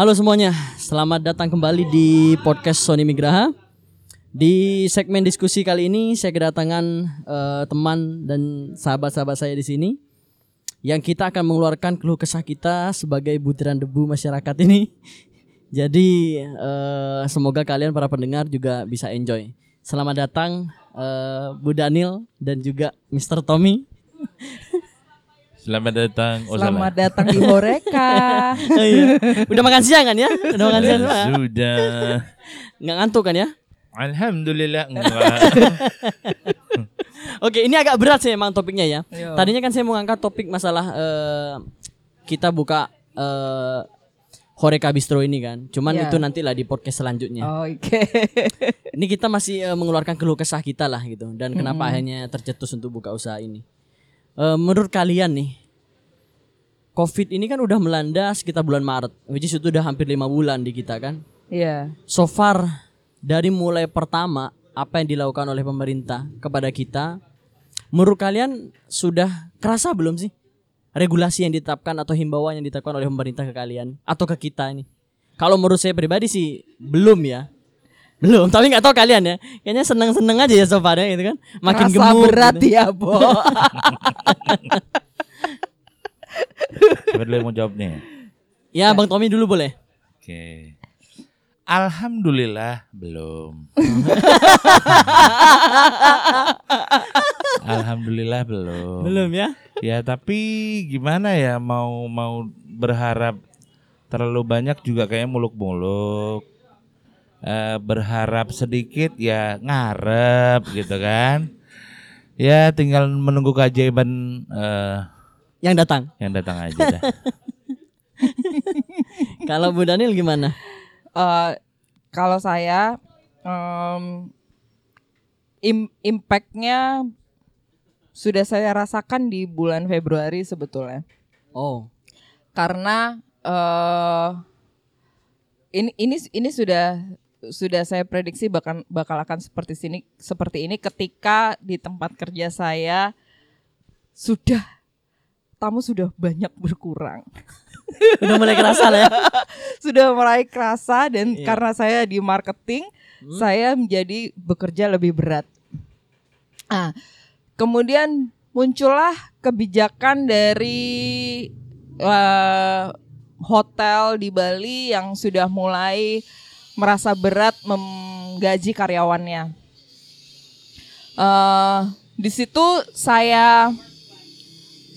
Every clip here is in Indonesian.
Halo semuanya, selamat datang kembali di podcast Sony Migraha. Di segmen diskusi kali ini saya kedatangan eh, teman dan sahabat-sahabat saya di sini yang kita akan mengeluarkan keluh kesah kita sebagai butiran debu masyarakat ini. Jadi eh, semoga kalian para pendengar juga bisa enjoy. Selamat datang eh, Bu Daniel dan juga Mr. Tommy. Selamat datang. Oh, Selamat datang di Horeka. Oh, iya. Udah makan siang kan ya? Udah makan siang semua? Sudah. Nggak ngantuk kan ya? Alhamdulillah enggak. Oke, ini agak berat sih emang topiknya ya. Yo. Tadinya kan saya mau ngangkat topik masalah eh, kita buka eh, Horeca Bistro ini kan. Cuman Iya. itu nantilah di podcast selanjutnya. Oh, Oke. Ini kita masih eh, mengeluarkan keluh kesah kita lah gitu. Dan kenapa akhirnya tercetus untuk buka usaha ini. Eh, menurut kalian nih, COVID ini kan udah melanda sekitar bulan Maret, which is itu udah hampir lima bulan di kita kan. Iya. So far dari mulai pertama apa yang dilakukan oleh pemerintah kepada kita, menurut kalian sudah kerasa belum sih regulasi yang ditetapkan atau himbauan yang ditetapkan oleh pemerintah ke kalian atau ke kita ini? Kalau menurut saya pribadi sih belum ya. Belum, tapi nggak tahu kalian ya. Kayaknya seneng-seneng aja ya so far ya gitu kan. Makin Rasa gemuk. berat gitu. ya, Bo. Siapa dulu yang mau jawab nih? Ya, Bang Tommy dulu boleh. Oke. Alhamdulillah belum. Alhamdulillah belum. Belum ya? Ya tapi gimana ya mau mau berharap terlalu banyak juga kayak muluk-muluk. Eh, berharap sedikit ya ngarep gitu kan. Ya tinggal menunggu keajaiban eh, Yang datang. yang datang aja dah. Kalau Bu Daniel gimana? Eh, kalau saya em, im- impactnya sudah saya rasakan di bulan Februari sebetulnya. Oh, karena eh ini ini ini sudah sudah saya prediksi bakal bakal akan seperti sini seperti ini ketika di tempat kerja saya sudah tamu sudah banyak berkurang udah mulai kerasa lah ya. sudah mulai kerasa dan Iya. karena saya di marketing saya menjadi bekerja lebih berat. Ah, kemudian muncullah kebijakan dari eh, hotel di Bali yang sudah mulai merasa berat menggaji karyawannya. Eh, di situ saya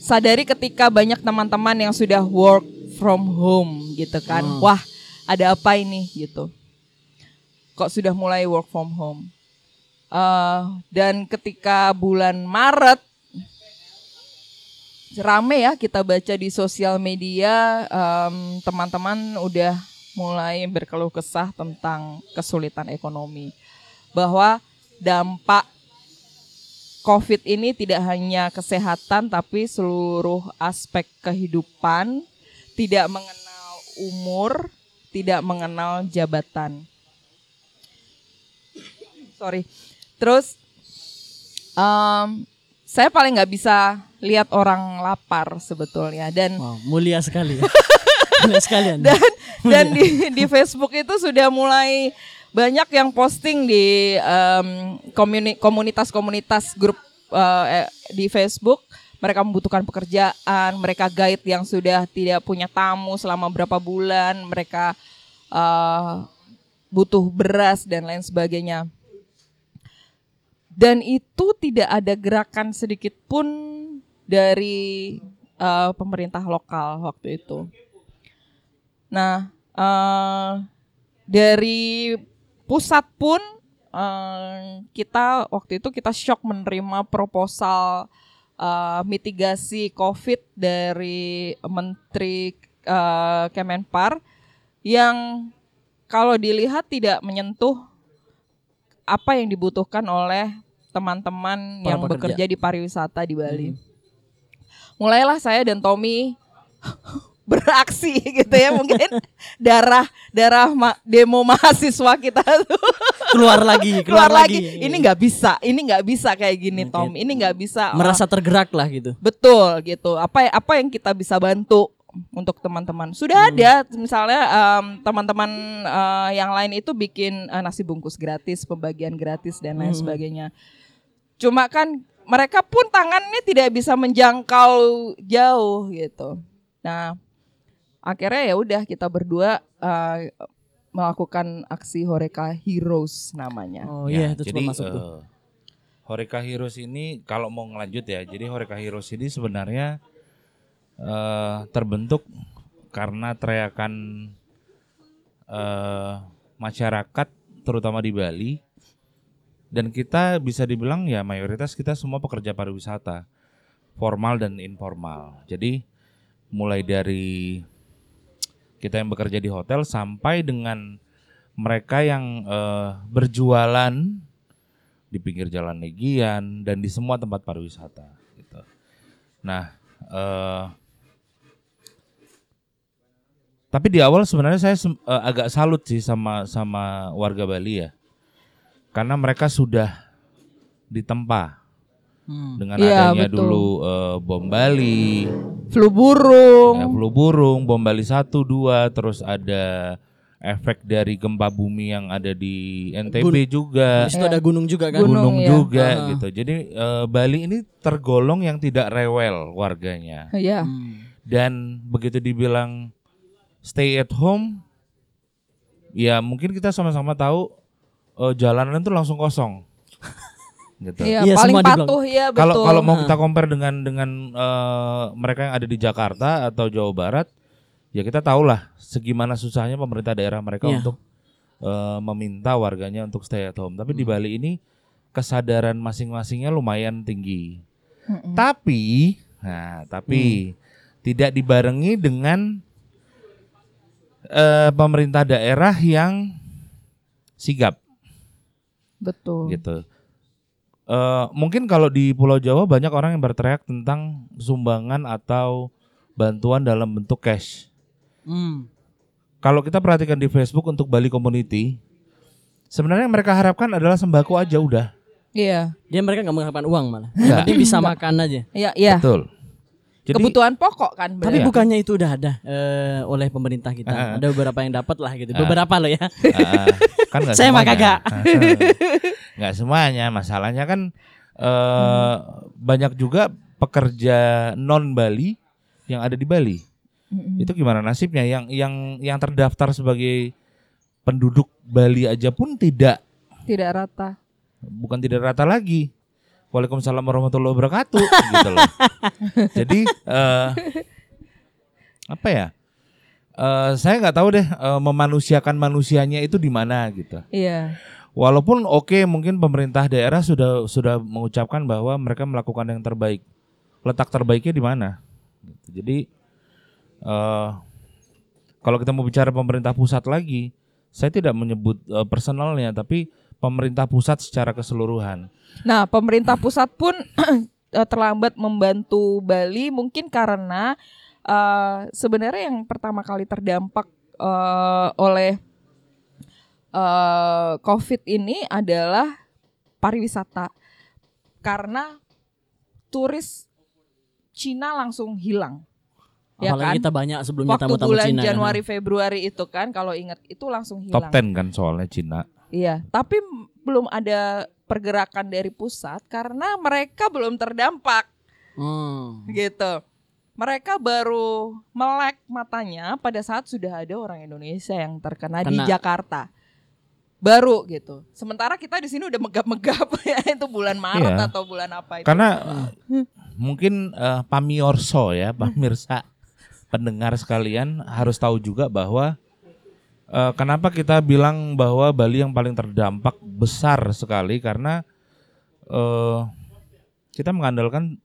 sadari ketika banyak teman-teman yang sudah work from home gitu kan. Hmm. Wah, ada apa ini gitu. Kok sudah mulai work from home. Eh, dan ketika bulan Maret rame ya kita baca di sosial media em, teman-teman udah mulai berkeluh kesah tentang kesulitan ekonomi bahwa dampak COVID ini tidak hanya kesehatan tapi seluruh aspek kehidupan tidak mengenal umur, tidak mengenal jabatan. Sorry. Terus em, saya paling nggak bisa lihat orang lapar sebetulnya dan Wow, mulia sekali. Ya. mulia sekali Anda. dan dan di di Facebook itu sudah mulai banyak yang posting di em, komuni- komunitas-komunitas grup eh, di Facebook. Mereka membutuhkan pekerjaan mereka guide yang sudah tidak punya tamu selama berapa bulan mereka eh, butuh beras dan lain sebagainya. Dan itu tidak ada gerakan sedikit pun dari eh, pemerintah lokal waktu itu. Nah, eh, dari pusat pun eh, kita waktu itu kita shock menerima proposal eh, mitigasi COVID dari Menteri eh, Kemenpar yang kalau dilihat tidak menyentuh apa yang dibutuhkan oleh teman-teman yang pekerja. bekerja di pariwisata di Bali. Mulailah saya dan Tommy beraksi gitu ya mungkin darah darah ma- demo mahasiswa kita tuh keluar lagi, keluar lagi. Ini nggak bisa, ini nggak bisa kayak gini. Tom. Ini nggak bisa. merasa tergerak lah gitu. Betul gitu. Apa apa yang kita bisa bantu untuk teman-teman. Sudah ada misalnya em, teman-teman eh, yang lain itu bikin eh, nasi bungkus gratis, pembagian gratis dan lain sebagainya. Cuma kan mereka pun tangannya tidak bisa menjangkau jauh gitu. Nah, akhirnya ya udah kita berdua eh, melakukan aksi Horeca Heroes namanya. Oh Ya, iya itu jadi masuk tuh. eh, Horeca Heroes ini kalau mau ngelanjut ya, jadi Horeca Heroes ini sebenarnya eh, terbentuk karena teriakan eh, masyarakat terutama di Bali dan kita bisa dibilang ya mayoritas kita semua pekerja pariwisata formal dan informal. Jadi mulai dari kita yang bekerja di hotel sampai dengan mereka yang eh, berjualan di pinggir jalan Legian dan di semua tempat pariwisata gitu. Nah, eh, tapi di awal sebenarnya saya eh, agak salut sih sama sama warga Bali ya, karena mereka sudah ditempa Hmm. dengan Iya, adanya betul. dulu eh, bom Bali, Flu burung. ya, flu burung, bom Bali 1 2, terus ada efek dari gempa bumi yang ada di NTB juga. Habis itu ada gunung juga kan. Gunung, gunung ya. juga Ah. gitu. Jadi eh, Bali ini tergolong yang tidak rewel warganya. Iya. Hmm. Dan begitu dibilang stay at home, ya mungkin kita sama-sama tahu eh, jalanan itu langsung kosong. Gitu. Iya, Iya, paling patuh ya betul. Kalau kalau mau kita compare dengan dengan eh, mereka yang ada di Jakarta atau Jawa Barat, ya kita tahulah segimana susahnya pemerintah daerah mereka Iya. untuk eh, meminta warganya untuk stay at home. Tapi di Hmm. Bali ini kesadaran masing-masingnya lumayan tinggi. Mm-mm. Tapi, nah, tapi Hmm. tidak dibarengi dengan eh, pemerintah daerah yang sigap betul. gitu. Eh, mungkin kalau di Pulau Jawa banyak orang yang berteriak tentang sumbangan atau bantuan dalam bentuk cash. Hmm. Kalau kita perhatikan di Facebook untuk Bali Community, sebenarnya yang mereka harapkan adalah sembako aja udah. Iya. Dia mereka nggak mengharapkan uang malah. Yang penting bisa makan aja. Iya, iya. Betul. Jadi Kebutuhan pokok kan Tapi Iya. bukannya itu udah ada eh, oleh pemerintah kita. Ah. Ada beberapa yang dapat lah gitu. Beberapa loh ya. ah, kan Saya mah kagak. Nggak semuanya. Masalahnya kan eh, banyak juga pekerja non Bali yang ada di Bali. Mm-mm. Itu gimana nasibnya? Yang yang yang terdaftar sebagai penduduk Bali aja pun tidak tidak rata. bukan tidak rata lagi. Waalaikumsalam warahmatullahi wabarakatuh gitu loh. Jadi eh, apa ya? Eh, saya nggak tahu deh eh, memanusiakan manusianya itu di mana gitu. Iya. Walaupun oke mungkin pemerintah daerah sudah sudah mengucapkan bahwa mereka melakukan yang terbaik. Letak terbaiknya di mana? Gitu. Jadi eh kalau kita mau bicara pemerintah pusat lagi, saya tidak menyebut eh, personalnya, tapi pemerintah pusat secara keseluruhan. Nah, pemerintah pusat pun eh, terlambat membantu Bali mungkin karena eh, sebenarnya yang pertama kali terdampak eh, oleh eh, COVID ini adalah pariwisata karena turis Cina langsung hilang. Ya Apalagi kan? kita banyak sebelumnya Waktu tamu-tamu bulan Cina. kan. Januari Februari itu kan kalau ingat itu langsung Top hilang. 10 kan soalnya Cina. Iya, tapi belum ada pergerakan dari pusat karena mereka belum terdampak Hmm. gitu. Mereka baru melek matanya pada saat sudah ada orang Indonesia yang terkena di Kena. Jakarta. Baru gitu. Sementara kita di sini udah megap-megap ya itu bulan Maret Iya. atau bulan apa itu. Karena eh, mungkin eh, pamiorso ya, pemirsa pendengar sekalian harus tahu juga bahwa eh, kenapa kita bilang bahwa Bali yang paling terdampak besar sekali karena eh, kita mengandalkan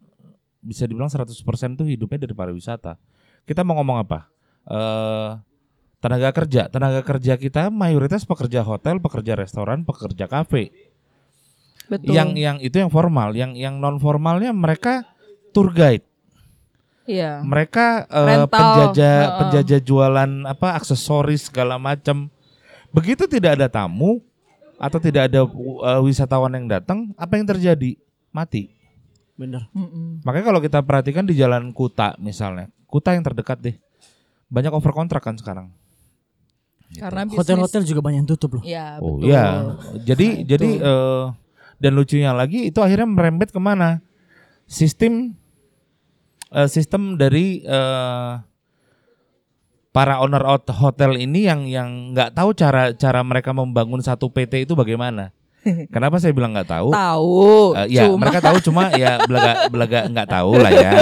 bisa dibilang 100% itu hidupnya dari pariwisata. Kita mau ngomong apa? Eh, tenaga kerja, tenaga kerja kita mayoritas pekerja hotel, pekerja restoran, pekerja kafe Betul. yang yang itu yang formal, yang yang non formalnya mereka tour guide, Iya. mereka Rental, penjajah heeh. penjajah jualan apa aksesoris segala macam. Begitu tidak ada tamu atau tidak ada eh, wisatawan yang datang, apa yang terjadi? Mati. Bener. Mm-mm. Makanya kalau kita perhatikan di Jalan Kuta misalnya, Kuta yang terdekat deh. banyak over kontrak kan sekarang. Karena bisnis. Hotel-hotel juga banyak yang tutup loh. Ya, Oh betul. iya, jadi Nah, jadi eh, dan lucunya lagi itu akhirnya merembet ke mana? Sistem eh, sistem dari eh, para owner hot- hotel ini yang yang nggak tahu cara cara mereka membangun satu PT itu bagaimana. Kenapa saya bilang nggak tahu? Tahu. Eh, ya cuma mereka tahu cuma ya belaga belaga nggak tahu lah ya.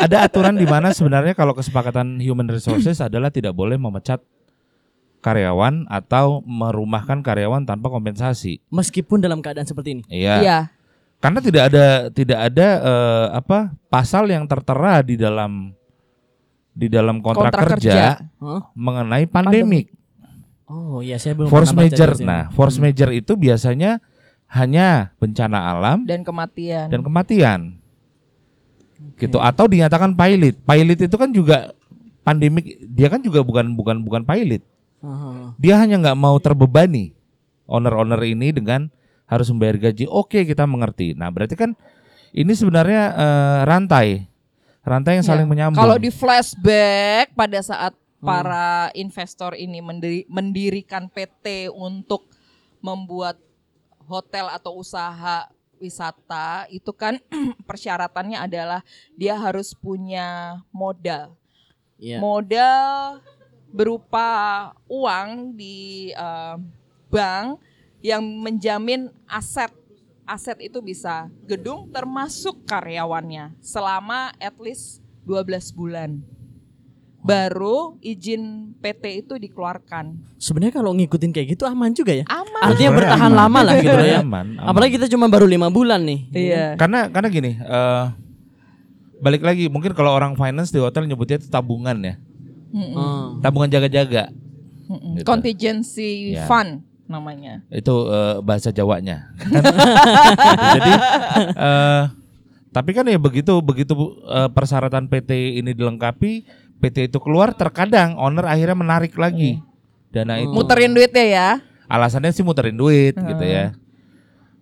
Ada aturan di mana sebenarnya kalau kesepakatan human resources adalah tidak boleh memecat karyawan atau merumahkan karyawan tanpa kompensasi. Meskipun dalam keadaan seperti ini. Iya. Iya. Karena tidak ada tidak ada eh, apa pasal yang tertera di dalam di dalam kontrak, Kontrak kerja, kerja. Hah? mengenai pandemik. Oh iya saya belum Force major. Nah, force major itu biasanya hanya bencana alam Dan kematian. dan kematian. Gitu atau dinyatakan pilot. Pilot itu kan juga pandemik, dia kan juga bukan bukan bukan pilot. Aha. Dia hanya nggak mau terbebani owner-owner ini dengan harus membayar gaji. Oke, kita mengerti. Nah, berarti kan ini sebenarnya eh, rantai. Rantai yang saling Ya. menyambung. Kalau di flashback pada saat para investor ini mendiri- mendirikan PT untuk membuat hotel atau usaha wisata itu kan persyaratannya adalah dia harus punya modal. Iya. Modal berupa uang di eh, bank yang menjamin aset aset itu bisa gedung termasuk karyawannya selama at least 12 bulan. Baru izin PT itu dikeluarkan. Sebenarnya kalau ngikutin kayak gitu aman juga ya. Aman. Artinya Sebenarnya bertahan aman. lama lah gitu ya. Aman, aman. Apalagi kita cuma baru lima bulan nih. Iya. Karena karena gini, eh, balik lagi mungkin kalau orang finance di hotel nyebutnya itu tabungan ya, Mm-mm. Oh. tabungan jaga-jaga Mm-mm. Gitu. Contingency Ya. fund namanya. itu eh, bahasa Jawanya. Jadi, eh, tapi kan ya begitu begitu eh, persyaratan PT ini dilengkapi, PT itu keluar, terkadang owner akhirnya menarik lagi dana itu. Muterin duitnya ya. Alasannya sih muterin duit gitu ya.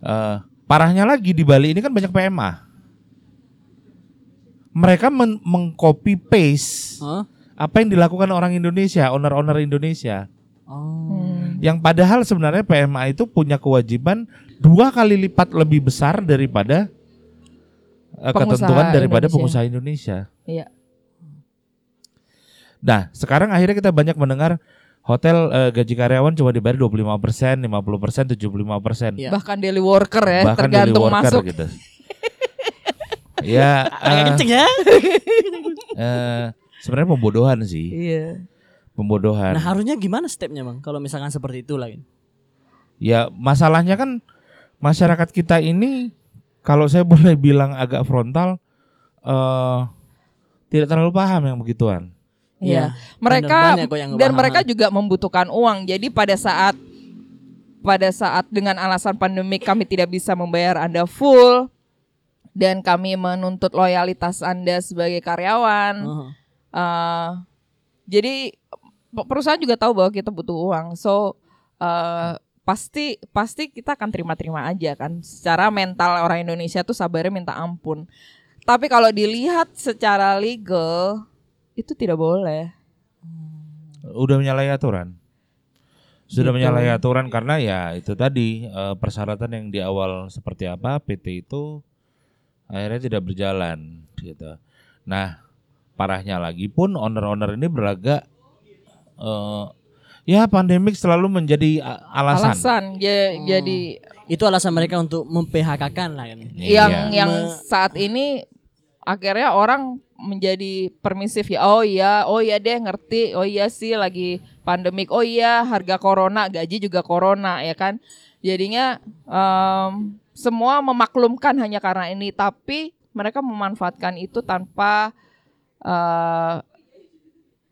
Eh, parahnya lagi di Bali ini kan banyak PMA. Mereka men- mengcopy paste Hah? apa yang dilakukan orang Indonesia, owner-owner Indonesia. Oh. Hmm. Yang padahal sebenarnya PMA itu punya kewajiban dua kali lipat lebih besar daripada eh, Pengusaha ketentuan daripada Indonesia. pengusaha Indonesia. Iya. Nah, sekarang akhirnya kita banyak mendengar hotel eh, gaji karyawan cuma dibayar 25%, 50%, 75%. Iya. Bahkan daily worker ya, Bahkan tergantung daily worker masuk. gitu. ya, Agak eh, kenceng ya. eh, sebenarnya pembodohan sih, Iya. Pembodohan. Nah harusnya gimana stepnya bang? Kalau misalkan seperti itu lagi. Ya masalahnya kan masyarakat kita ini kalau saya boleh bilang agak frontal eh tidak terlalu paham yang begituan. Iya. Iya. Mereka yang dan mereka juga membutuhkan uang. Jadi pada saat pada saat dengan alasan pandemi kami tidak bisa membayar Anda full dan kami menuntut loyalitas Anda sebagai karyawan. Oh. eh, jadi perusahaan juga tahu bahwa kita butuh uang. So eh, pasti pasti kita akan terima-terima aja kan. Secara mental orang Indonesia tuh sabarnya minta ampun. Tapi kalau dilihat secara legal itu tidak boleh. Udah menyalahi aturan. Sudah Gitu. menyalahi aturan karena ya itu tadi eh, persyaratan yang di awal seperti apa PT itu akhirnya tidak berjalan gitu. Nah, parahnya lagi pun owner-owner ini berlagak eh ya pandemik selalu menjadi alasan. Alasan ya, jadi Itu alasan mereka untuk mem-PHK-kan lah kan. yang Iya. yang saat ini akhirnya orang menjadi permisif ya oh iya oh iya deh ngerti oh iya sih lagi pandemik oh iya harga corona gaji juga corona ya kan jadinya em, semua memaklumkan hanya karena ini tapi mereka memanfaatkan itu tanpa eh,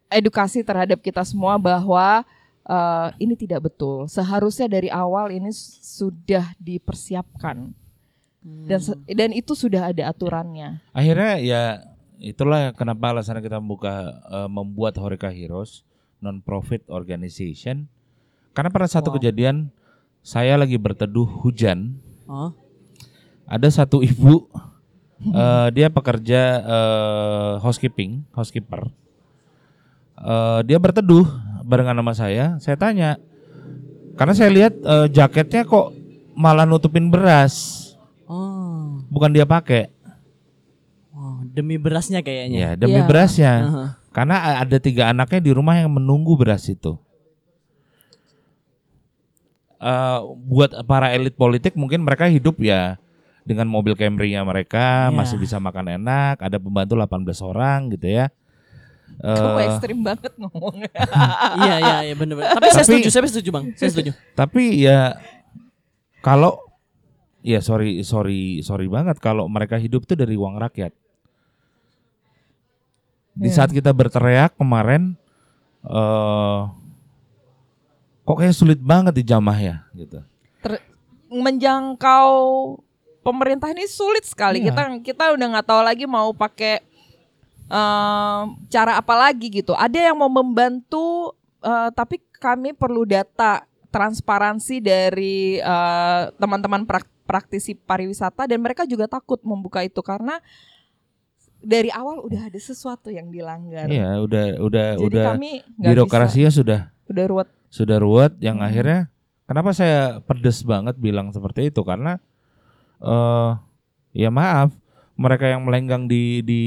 edukasi terhadap kita semua bahwa eh, ini tidak betul seharusnya dari awal ini sudah dipersiapkan dan se- dan itu sudah ada aturannya. Akhirnya ya itulah kenapa alasan kita membuka eh, membuat Horeca Heroes non profit organization. Karena pada satu Wow. kejadian saya lagi berteduh hujan, Oh. ada satu ibu eh, dia pekerja eh, housekeeping, housekeeper. Eh, dia berteduh barengan sama saya. Saya tanya, karena saya lihat eh, jaketnya kok malah nutupin beras, Oh. bukan dia pakai. oh, demi berasnya kayaknya. Ya demi Iya. berasnya. Aha. Karena a- ada tiga anaknya di rumah yang menunggu beras itu. Eh, buat para elit politik mungkin mereka hidup ya dengan mobil Camry-nya mereka Ya. masih bisa makan enak, ada pembantu 18 orang gitu ya. Kamu Eh, ekstrim banget ngomongnya. iya iya iya benar benar. Tapi, saya setuju, saya setuju bang, saya setuju. tapi ya kalau ya sorry sorry sorry banget kalau mereka hidup tuh dari uang rakyat. Di Iya. saat kita berteriak kemarin eh kok kayak sulit banget dijamah ya gitu. Ter- menjangkau pemerintah ini sulit sekali. Iya. Kita kita udah nggak tahu lagi mau pakai em, cara apa lagi gitu. Ada yang mau membantu, eh, tapi kami perlu data transparansi dari eh, teman-teman prak- praktisi pariwisata dan mereka juga takut membuka itu karena dari awal udah ada sesuatu yang dilanggar. Iya, udah udah Jadi udah kami birokrasinya sudah bisa, udah ruwet. sudah ruwet yang Hmm. akhirnya kenapa saya pedes banget bilang seperti itu karena eh ya maaf mereka yang melenggang di di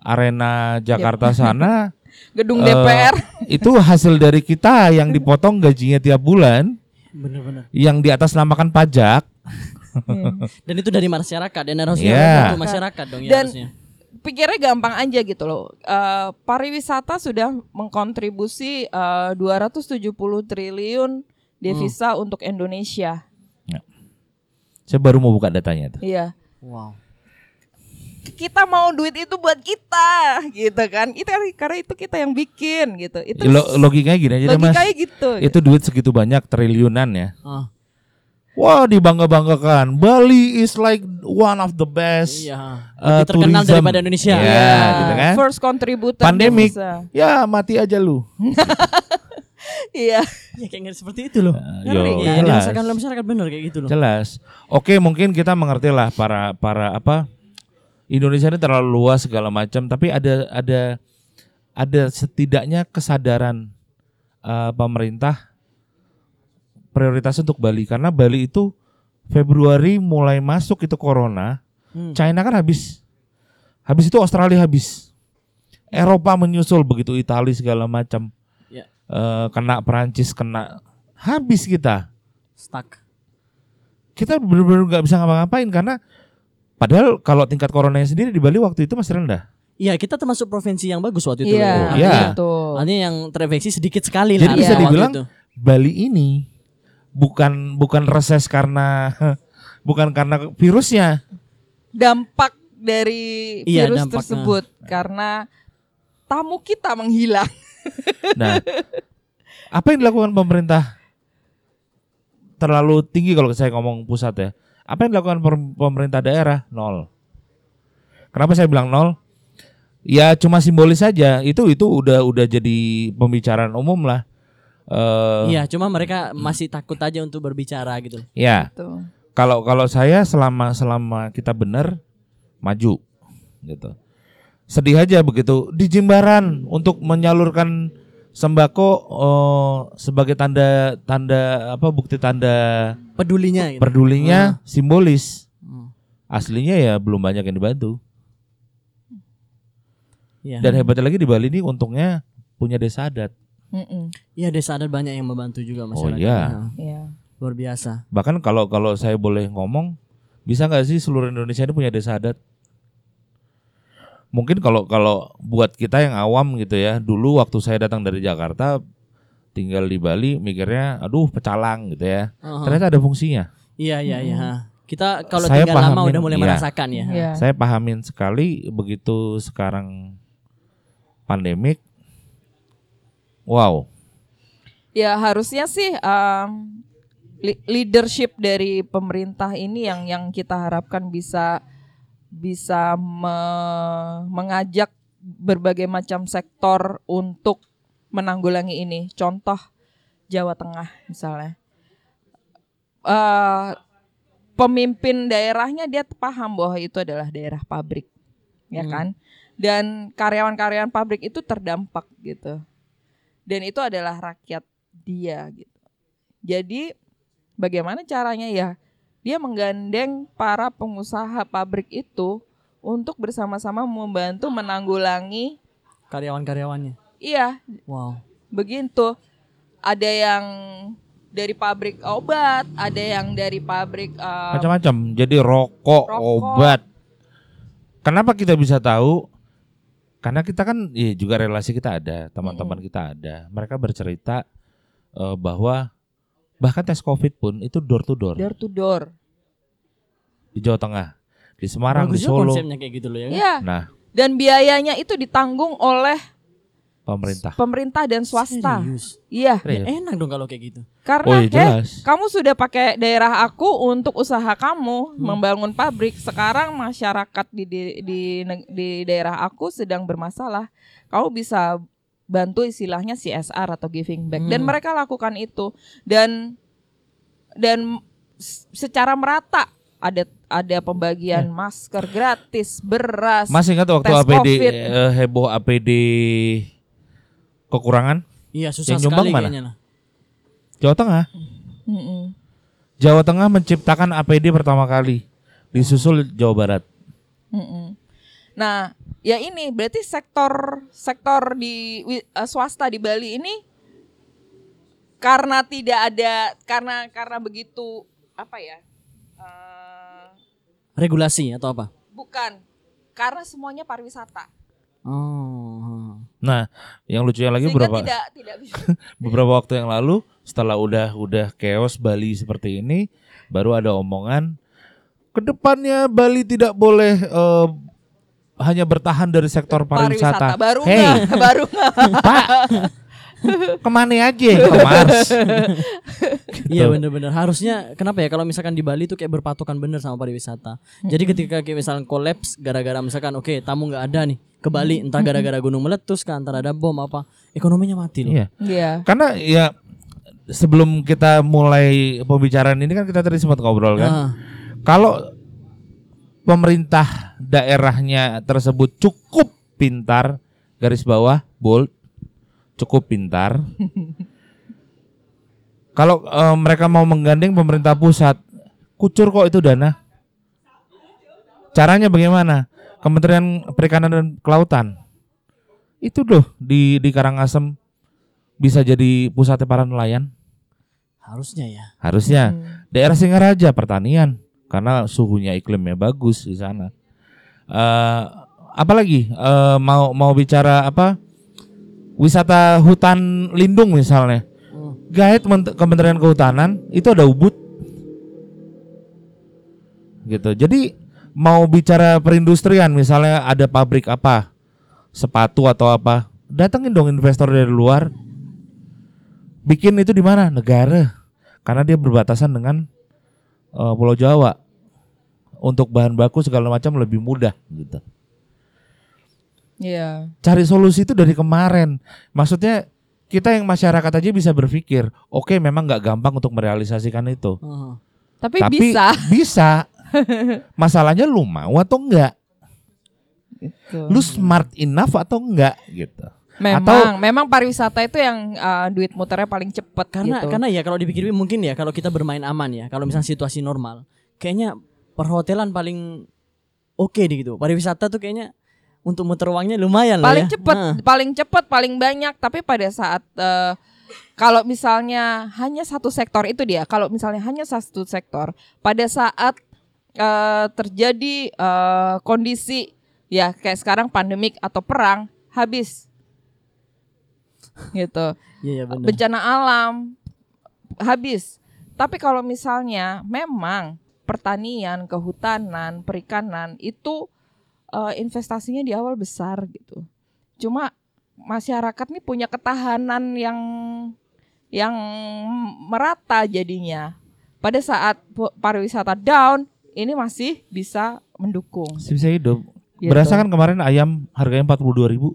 arena Jakarta sana Gedung Eh, DPR. itu hasil dari kita yang dipotong gajinya tiap bulan Benar benar. yang di atas namakan pajak Hmm. Dan itu dari masyarakat dan harusnya Iya. membantu masyarakat dong ya Dan- harusnya. pikirnya gampang aja gitu loh. Eh, pariwisata sudah mengkontribusi eh, 270 triliun devisa Hmm. untuk Indonesia. saya baru mau buka datanya tuh Iya. Wow. Kita mau duit itu buat kita, gitu kan? Itu karena itu kita yang bikin, gitu. Itu Lo- logikanya gini aja deh mas logikanya gitu. itu duit segitu banyak triliunan ya Ah, Wah dibangga-banggakan Bali is like one of the best iya. eh, Lebih terkenal tourism. daripada Indonesia. Iya, Iya, gitu kan. First contributor Pandemic. devisa. Ya mati aja lu Iya. Ya kayak nggak seperti itu loh. Yo, Ngeri, Iya, jelas. dirasakan oleh masyarakat benar kayak gitu loh. Jelas. Oke, mungkin kita mengerti lah para para apa Indonesia ini terlalu luas segala macam, tapi ada ada ada setidaknya kesadaran eh, pemerintah prioritas untuk Bali karena Bali itu Februari mulai masuk itu corona, Hmm. China kan habis. Habis itu Australia habis. Eropa menyusul begitu Italia segala macam. Ya. Eh, kena Perancis kena habis kita Stuck. kita benar-benar nggak bisa ngapa-ngapain karena padahal kalau tingkat coronanya sendiri di Bali waktu itu masih rendah. Iya, kita termasuk provinsi yang bagus waktu itu. Iya, iya. betul. Artinya yang terinfeksi sedikit sekali Jadi lah. bisa waktu dibilang itu. Bali ini bukan bukan reses karena bukan karena virusnya. Dampak dari Iya, virus dampaknya. tersebut karena tamu kita menghilang. Nah, apa yang dilakukan pemerintah terlalu tinggi kalau saya ngomong pusat ya. Apa yang dilakukan pemerintah daerah? Nol. Kenapa saya bilang nol? Ya cuma simbolis saja. Itu itu udah udah jadi pembicaraan umum lah. Eh, Iya, cuma mereka masih takut aja untuk berbicara gitu. Ya, Tuh. kalau kalau saya selama selama kita benar maju gitu. Sedih aja begitu di Jimbaran untuk menyalurkan sembako eh, sebagai tanda tanda apa bukti tanda Pedulinya gitu. pedulinya simbolis. Hmm. Aslinya ya belum banyak yang dibantu. Iya. Dan hebatnya lagi di Bali ini untungnya punya desa adat. Iya, desa adat banyak yang membantu juga masyarakat. iya. Nah, Iya. Luar biasa. Bahkan kalau kalau saya boleh ngomong, bisa nggak sih seluruh Indonesia ini punya desa adat? Mungkin kalau kalau buat kita yang awam gitu ya, dulu waktu saya datang dari Jakarta, tinggal di Bali, mikirnya, aduh pecalang gitu ya. Uh-huh. Ternyata ada fungsinya. Iya, iya, iya. ha. Kita kalau Saya tinggal lama pahamin, udah mulai iya. merasakan ya. Iya. Saya pahamin sekali begitu sekarang pandemik. Wow, Ya harusnya sih li- leadership dari pemerintah ini yang yang kita harapkan bisa bisa me- mengajak berbagai macam sektor untuk menanggulangi ini. Contoh Jawa Tengah misalnya. Eh, pemimpin daerahnya dia paham bahwa itu adalah daerah pabrik. ya Hmm. kan? Dan karyawan-karyawan pabrik itu terdampak gitu. Dan itu adalah rakyat dia gitu. Jadi bagaimana caranya ya? Dia menggandeng para pengusaha pabrik itu untuk bersama-sama membantu menanggulangi Karyawan-karyawannya. iya Wow. begitu. Ada yang dari pabrik obat, ada yang dari pabrik eh, Macam-macam. Jadi rokok, Rokok. obat. Kenapa kita bisa tahu? Karena kita kan ya juga relasi kita ada, teman-teman kita ada. Mereka bercerita eh, bahwa bahkan tes Covid pun itu door to door door to door. di Jawa Tengah, di Semarang, Bagus di Solo. konsepnya kayak gitu loh ya. kan? Iya. Nah, Dan biayanya itu ditanggung oleh pemerintah. pemerintah dan swasta. Serius. Iya, Serius. Ya, enak dong kalau kayak gitu. karena Oh jelas. kamu sudah pakai daerah aku untuk usaha kamu Hmm. membangun pabrik. Sekarang masyarakat di, di di di daerah aku sedang bermasalah. Kamu bisa bantu istilahnya CSR atau giving back dan Hmm. mereka lakukan itu dan dan secara merata ada ada pembagian masker gratis, beras. Masih ingat waktu APD COVID. eh, heboh APD kekurangan Iya susah Yang nyumbang sekali mana? kayaknya lah. Jawa Tengah. Mm-mm. Jawa Tengah menciptakan APD pertama kali, disusul Jawa Barat. Mm-mm. Nah, ya ini berarti sektor sektor di eh, swasta di Bali ini karena tidak ada karena karena begitu apa ya? eh, Regulasi atau apa? bukan karena semuanya pariwisata. Oh. Nah, yang lucunya lagi Sehingga beberapa tidak tidak bisa. beberapa waktu yang lalu setelah udah udah chaos Bali seperti ini, baru ada omongan ke depannya Bali tidak boleh eh, hanya bertahan dari sektor pariwisata. baru Hey, nggak baru nggak. Pak, ke mana aja ke Mars? Iya bener-bener harusnya kenapa ya kalau misalkan di Bali tuh kayak berpatokan bener sama pariwisata. Jadi ketika kayak misalkan kolaps gara-gara misalkan oke tamu nggak ada nih ke Bali entah gara-gara gunung meletus kan antara ada bom apa ekonominya mati loh. Iya. Iya. Karena ya sebelum kita mulai pembicaraan ini kan kita tadi sempat ngobrol kan. Ah, Kalau pemerintah daerahnya tersebut cukup pintar, garis bawah bold, cukup pintar. Kalau eh, mereka mau menggandeng pemerintah pusat, kucur kok itu dana. Caranya bagaimana? Kementerian Perikanan dan Kelautan. Itu loh di di Karangasem bisa jadi pusatnya para nelayan. harusnya ya. Harusnya Hmm. daerah Singaraja pertanian karena suhunya iklimnya bagus di sana. Eh apalagi eh, mau mau bicara apa wisata hutan lindung misalnya. Hmm. Guide Ment- Kementerian Kehutanan itu ada Ubud. Gitu. Jadi mau bicara perindustrian misalnya ada pabrik apa sepatu atau apa datengin dong investor dari luar bikin itu di mana negara karena dia berbatasan dengan eh, Pulau Jawa untuk bahan baku segala macam lebih mudah gitu Iya. cari solusi itu dari kemarin maksudnya kita yang masyarakat aja bisa berpikir oke memang nggak gampang untuk merealisasikan itu Ah. Tapi, tapi bisa. bisa masalahnya lu mau atau enggak Gitu. lu smart enough atau enggak gitu Memang, Atau- memang pariwisata itu yang uh, duit muternya paling cepet Karena gitu. karena ya kalau dipikir mungkin ya kalau kita bermain aman ya kalau misalnya situasi normal kayaknya perhotelan paling oke deh gitu. Pariwisata tuh kayaknya untuk muter uangnya lumayan lah paling ya. cepet, Ah. paling cepet, paling banyak. Tapi pada saat uh, kalau misalnya hanya satu sektor itu dia, kalau misalnya hanya satu sektor, pada saat uh, terjadi uh, kondisi ya kayak sekarang pandemik atau perang, habis gitu. Iya ya benar. bencana alam habis. Tapi kalau misalnya memang pertanian, kehutanan, perikanan itu eh, investasinya di awal besar gitu. Cuma masyarakat nih punya ketahanan yang yang merata jadinya. Pada saat pariwisata down, ini masih bisa mendukung. Masih bisa hidup Gitu. berasa kan kemarin ayam harganya 42.000 ribu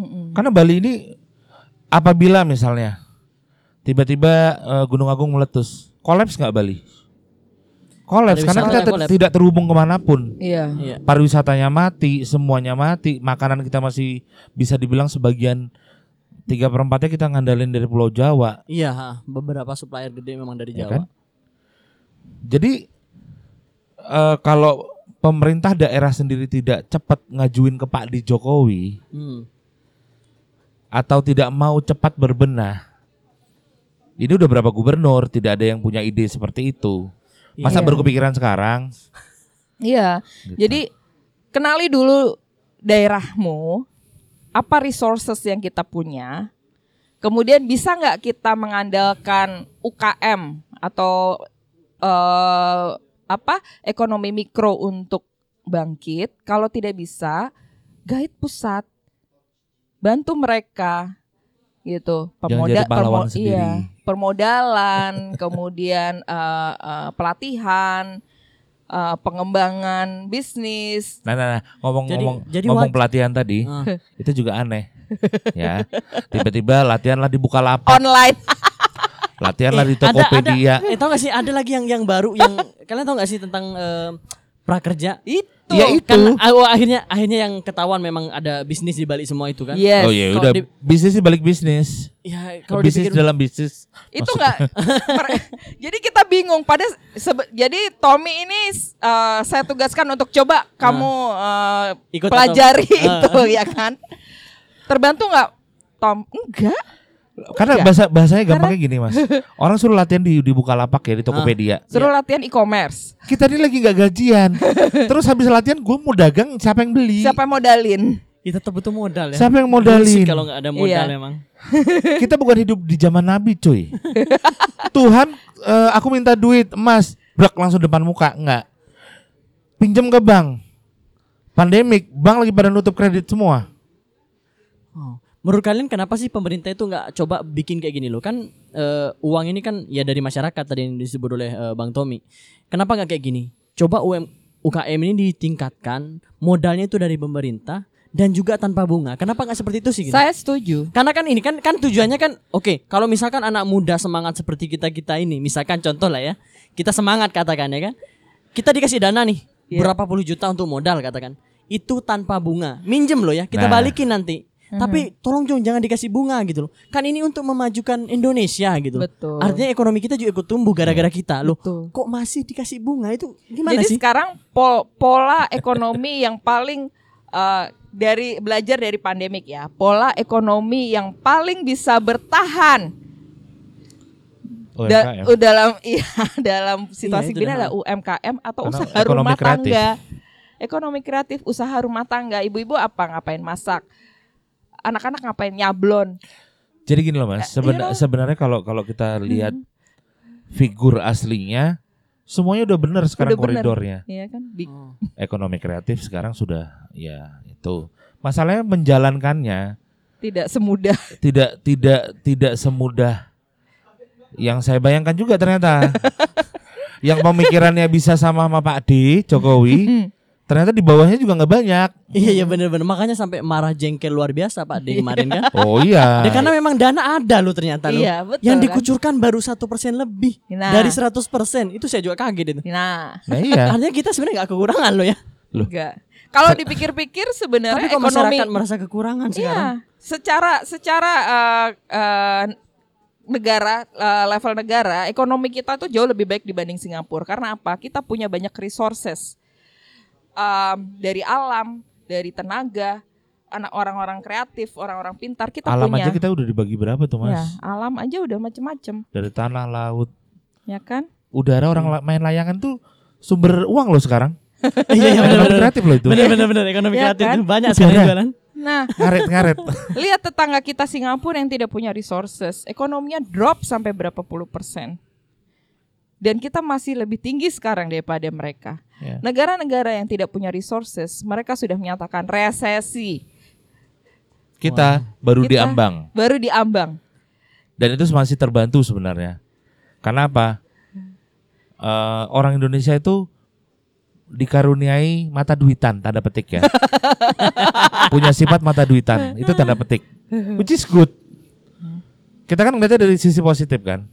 Mm-mm. Karena Bali ini apabila misalnya tiba-tiba eh, Gunung Agung meletus, kolaps nggak Bali? kolaps karena kita ter- tidak terhubung ke mana pun. Iya. Iya. Pariwisatanya mati, semuanya mati, makanan kita masih bisa dibilang sebagian tiga perempatnya kita ngandalin dari Pulau Jawa. Iya, ha. beberapa supplier gede memang dari Ya Jawa. kan? Jadi eh, kalau pemerintah daerah sendiri tidak cepat ngajuin ke Pak Di Jokowi Hmm. Atau tidak mau cepat berbenah, ini udah berapa gubernur tidak ada yang punya ide seperti itu. Masa Iya. baru kepikiran sekarang? Iya. Gitu. Jadi kenali dulu daerahmu, apa resources yang kita punya. Kemudian bisa nggak kita mengandalkan UKM atau eh, apa ekonomi mikro untuk bangkit? Kalau tidak bisa, guide pusat, bantu mereka gitu. Pahlawan permo- sendiri. iya, permodalan, kemudian eh, eh, pelatihan, eh, pengembangan bisnis. Nah, nah, nah, ngomong-ngomong Jadi- jadi ngomong pelatihan tadi, Ah. itu juga aneh. ya. Tiba-tiba latihan lah dibuka lapak, online. latihan lah di Ada- Tokopedia. ada, eh tau gak sih ada lagi yang yang baru yang kalian tau gak sih tentang eh, prakerja? itu. Ya itu. Kan ah, oh, akhirnya akhirnya yang ketahuan memang ada bisnis di balik semua itu kan? Yes. Oh iya, udah di- bisnis sih balik bisnis. Ya kalau bisnis dipikir dalam bisnis. Itu enggak. jadi kita bingung pada sebe- jadi Tommy ini eh, saya tugaskan untuk coba kamu eh, Ikut pelajari atau- itu ya kan. Terbantu nggak Tom? Enggak. Karena Enggak. bahasa bahasanya gampangnya gini, Mas. Orang suruh latihan di di lapak ya di Tokopedia. Suruh latihan e-commerce. Kita ini lagi nggak gajian. Terus habis latihan gue mau dagang, siapa yang beli? Siapa yang modalin? kita tetap butuh modal ya. Siapa yang modalin? kalau nggak ada modal Iya. emang. Kita bukan hidup di zaman Nabi, cuy. Tuhan, eh, aku minta duit emas, brak langsung depan muka, enggak. Pinjam ke bank. Pandemik, bank lagi pada nutup kredit semua. Oh. Menurut kalian kenapa sih pemerintah itu nggak coba bikin kayak gini loh? Kan eh, uang ini kan ya dari masyarakat tadi yang disebut oleh eh, Bang Tommy. Kenapa nggak kayak gini? Coba UM, UKM ini ditingkatkan, modalnya itu dari pemerintah dan juga tanpa bunga. Kenapa nggak seperti itu sih? gitu? Saya setuju. Karena kan ini kan kan tujuannya kan oke kalau misalkan anak muda semangat seperti kita kita ini misalkan contoh lah ya kita semangat katakan ya kan kita dikasih dana nih Iya. berapa puluh juta untuk modal katakan itu tanpa bunga minjem loh ya kita Nah. balikin nanti tapi tolong Jong jangan dikasih bunga gitu loh kan ini untuk memajukan Indonesia gitu loh Betul. artinya ekonomi kita juga ikut tumbuh gara-gara kita loh Betul. kok masih dikasih bunga itu gimana Jadi sih sekarang pol- pola ekonomi yang paling eh, dari belajar dari pandemik ya, pola ekonomi yang paling bisa bertahan da- UMKM. uh, dalam iya dalam situasi itu gini adalah UMKM atau Karena usaha rumah kreatif. tangga. Ekonomi kreatif, usaha rumah tangga. Ibu-ibu apa ngapain masak? Anak-anak ngapain nyablon? Jadi gini loh Mas, seben- iya. sebenarnya kalau kalau kita lihat figur aslinya semuanya udah benar sekarang Udah bener. koridornya. Iya kan? Bi- Oh. Ekonomi kreatif sekarang sudah ya itu. Masalahnya menjalankannya Tidak semudah. tidak tidak tidak semudah yang saya bayangkan juga ternyata. yang pemikirannya bisa sama sama Pak D Jokowi, ternyata di bawahnya juga nggak banyak. iya iya bener-bener makanya sampai marah jengkel luar biasa Pak D kemarin kan Oh iya. Ya, karena memang dana ada loh ternyata loh. Iya, betul Yang kan? dikucurkan baru satu persen lebih Nah. dari 100% Itu saya juga kaget itu. Nah, Nah iya. Artinya kita sebenarnya nggak kekurangan loh ya. Loh. enggak. Kalau dipikir-pikir Tapi sebenarnya kok ekonomi masyarakat merasa kekurangan sekarang? Iya, secara secara eh, eh, negara eh, level negara, ekonomi kita tuh jauh lebih baik dibanding Singapura. Karena apa? Kita punya banyak resources Em, dari alam, dari tenaga, anak orang-orang kreatif, orang-orang pintar kita Alam punya. aja kita udah dibagi berapa tuh Mas? Ya, alam aja udah macem-macem, Dari tanah, laut, ya kan? udara orang la- main layangan tuh sumber uang loh sekarang. Iya iya Ekonomi benar kreatif loh itu. benar benar benar ekonomi Iya kreatif kan? itu banyak sekali jualan. Nah, Ngaret-ngaret. lihat tetangga kita Singapura yang tidak punya resources, ekonominya drop sampai berapa puluh persen. Dan kita masih lebih tinggi sekarang daripada mereka. Ya. Negara-negara yang tidak punya resources, mereka sudah menyatakan resesi, Kita baru Kita- diambang baru diambang. dan itu masih terbantu sebenarnya. Karena apa? Eh, orang Indonesia itu dikaruniai mata duitan tanda petik ya. Punya sifat mata duitan, itu tanda petik. Which is good. Kita kan ngeliatnya dari sisi positif kan.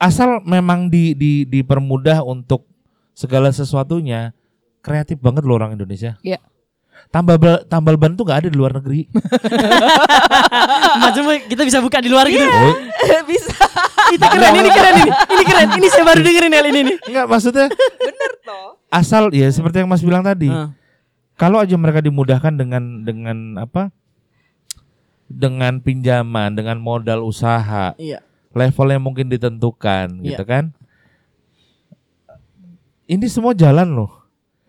Asal memang di, di dipermudah untuk segala sesuatunya kreatif banget loh orang Indonesia. Iya. Tambal ba- tambal ban tuh nggak ada di luar negeri. Macam kita bisa buka di luar gitu. Oh, Bisa. Itu keren, ini keren ini. Ini keren. Ini saya baru dengerin hal ini nih. enggak maksudnya Bener toh. asal ya seperti yang Mas bilang tadi. Ah. Kalau aja mereka dimudahkan dengan dengan apa? Dengan pinjaman, dengan modal usaha, Iya. Levelnya mungkin ditentukan Iya. gitu kan. Ini semua jalan loh.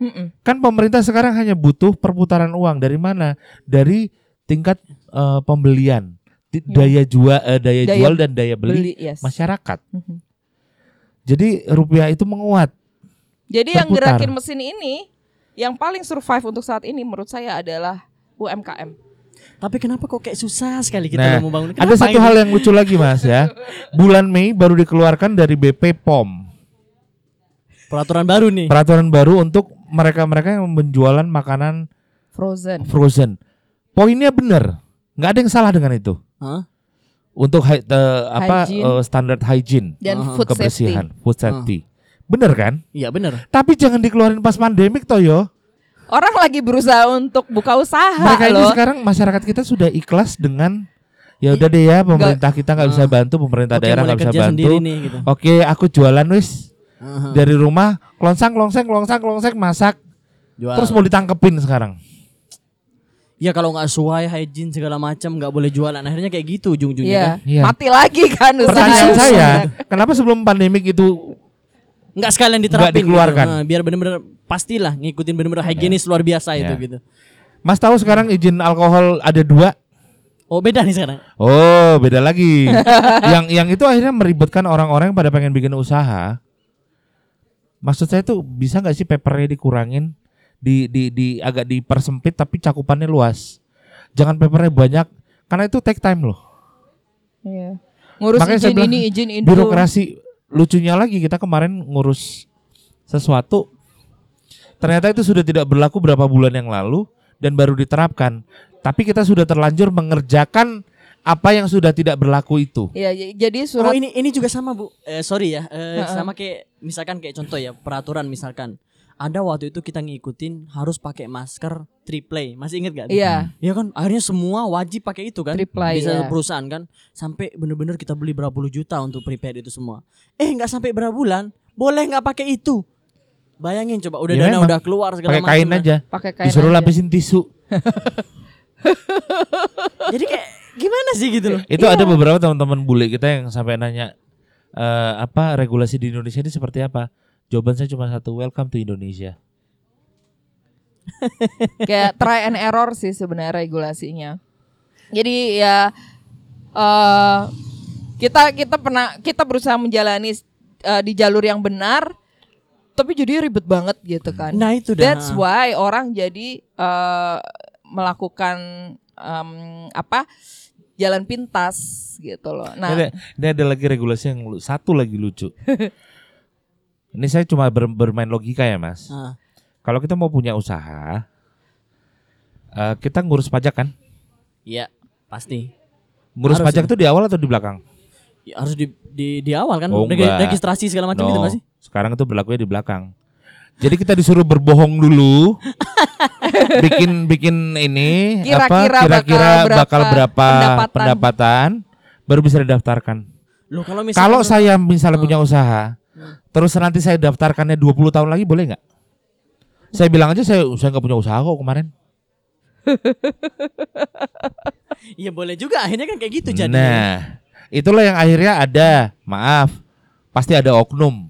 Mm-mm. Kan pemerintah sekarang hanya butuh perputaran uang dari mana? Dari tingkat eh, pembelian, Di- daya jual eh, daya, Ya. Daya jual dan daya beli, Beli, yes. masyarakat. Mhm. Jadi rupiah itu menguat. Jadi yang Berputar. gerakin mesin ini yang paling survive untuk saat ini menurut saya adalah UMKM. Tapi kenapa kok kayak susah sekali kita Nah, mau bangun? ada Kenapa satu ini? hal yang lucu lagi Mas ya. Bulan Mei baru dikeluarkan dari BP POM. peraturan baru nih. Peraturan baru untuk mereka-mereka yang menjualan makanan Frozen. frozen. Poinnya benar. nggak ada yang salah dengan itu. Hah? Untuk hy- eh, apa Hygiene. eh, standar hygiene, Dan Ah, food safety. kebersihan, food safety. Bener kan? Iya benar. Tapi jangan dikeluarin pas pandemik toh yo. Orang lagi berusaha untuk buka usaha Mereka ini loh. sekarang masyarakat kita sudah ikhlas dengan ya udah deh ya pemerintah kita nggak bisa bantu, pemerintah Oke, daerah mulai nggak bisa kerja bantu. sendiri nih gitu. Oke, aku jualan wis Aha. dari rumah, klongsang klongseng klongsang klongseng masak, Jual. terus mau ditangkepin sekarang. ya kalau nggak sesuai hygiene segala macam nggak boleh jualan. Akhirnya kayak gitu ujung-ujungnya Iya. kan. Iya. Mati lagi kan usaha. Pertanyaan saya, kenapa sebelum pandemik itu Nggak sekalian diterapin. Nggak dikeluarkan. Gitu. Nah, biar bener-bener pastilah ngikutin bener-bener higienis luar biasa itu Ya. gitu. Mas tahu sekarang izin alkohol ada dua? Oh beda nih sekarang. Oh, beda lagi. yang yang itu akhirnya meribetkan orang-orang yang pada pengen bikin usaha. Maksud saya tuh bisa nggak sih papernya dikurangin, di di di agak dipersempit tapi cakupannya luas. Jangan papernya banyak, karena itu take time loh. Iya. Ngurus Makanya izin bilang, ini, izin itu. Birokrasi lucunya lagi kita kemarin ngurus sesuatu, ternyata itu sudah tidak berlaku berapa bulan yang lalu dan baru diterapkan. Tapi kita sudah terlanjur mengerjakan apa yang sudah tidak berlaku itu. Iya, j- jadi Oh surat ini ini juga sama bu. Eh, sorry ya. Eh, sama kayak misalkan kayak contoh ya peraturan misalkan. Ada waktu itu kita ngikutin harus pakai masker triple. Masih inget gak? Iya, Ya kan akhirnya semua wajib pakai itu kan Triplay, Bisa ya. perusahaan kan Sampai bener-bener kita beli berapa puluh juta untuk prepare itu semua Eh nggak sampai berapa bulan Boleh nggak pakai itu Bayangin coba udah Ya dana memang. udah keluar segala Pakai macam kain kan. aja, pakai kain disuruh aja. lapisin tisu. Jadi kayak gimana sih gitu loh Itu ada beberapa teman-teman bule kita yang sampai nanya eh, apa regulasi di Indonesia ini seperti apa? Jawaban saya cuma satu, welcome to Indonesia. kayak try and error sih sebenarnya regulasinya. Jadi ya eh kita kita pernah kita berusaha menjalani eh, di jalur yang benar tapi jadi ribet banget gitu kan. Nah itu dah That's why orang jadi eh, melakukan em, apa jalan pintas gitu loh. Nah, Ini, ada, ini ada lagi regulasi yang satu lagi lucu. ini saya cuma ber- bermain logika ya mas. Ah, Kalau kita mau punya usaha, eh, kita ngurus pajak kan? Iya pasti Ngurus Harus pajak ya. itu di awal atau di belakang? Ya, Harus di, di, di awal kan Oh, enggak. Registrasi segala macam No, gitu nggak sih Sekarang itu berlakunya di belakang. Jadi kita disuruh berbohong dulu, bikin bikin ini Kira-kira apa kira-kira bakal bakal berapa berapa pendapatan. pendapatan, baru bisa didaftarkan. Loh kalau misalkan Kalau saya misalnya punya usaha, terus nanti saya daftarkannya 20 tahun lagi boleh nggak? Saya bilang aja saya saya nggak punya usaha kok kemarin. Iya boleh juga akhirnya kan kayak gitu jadi Nah, itulah yang akhirnya ada, maaf, pasti ada oknum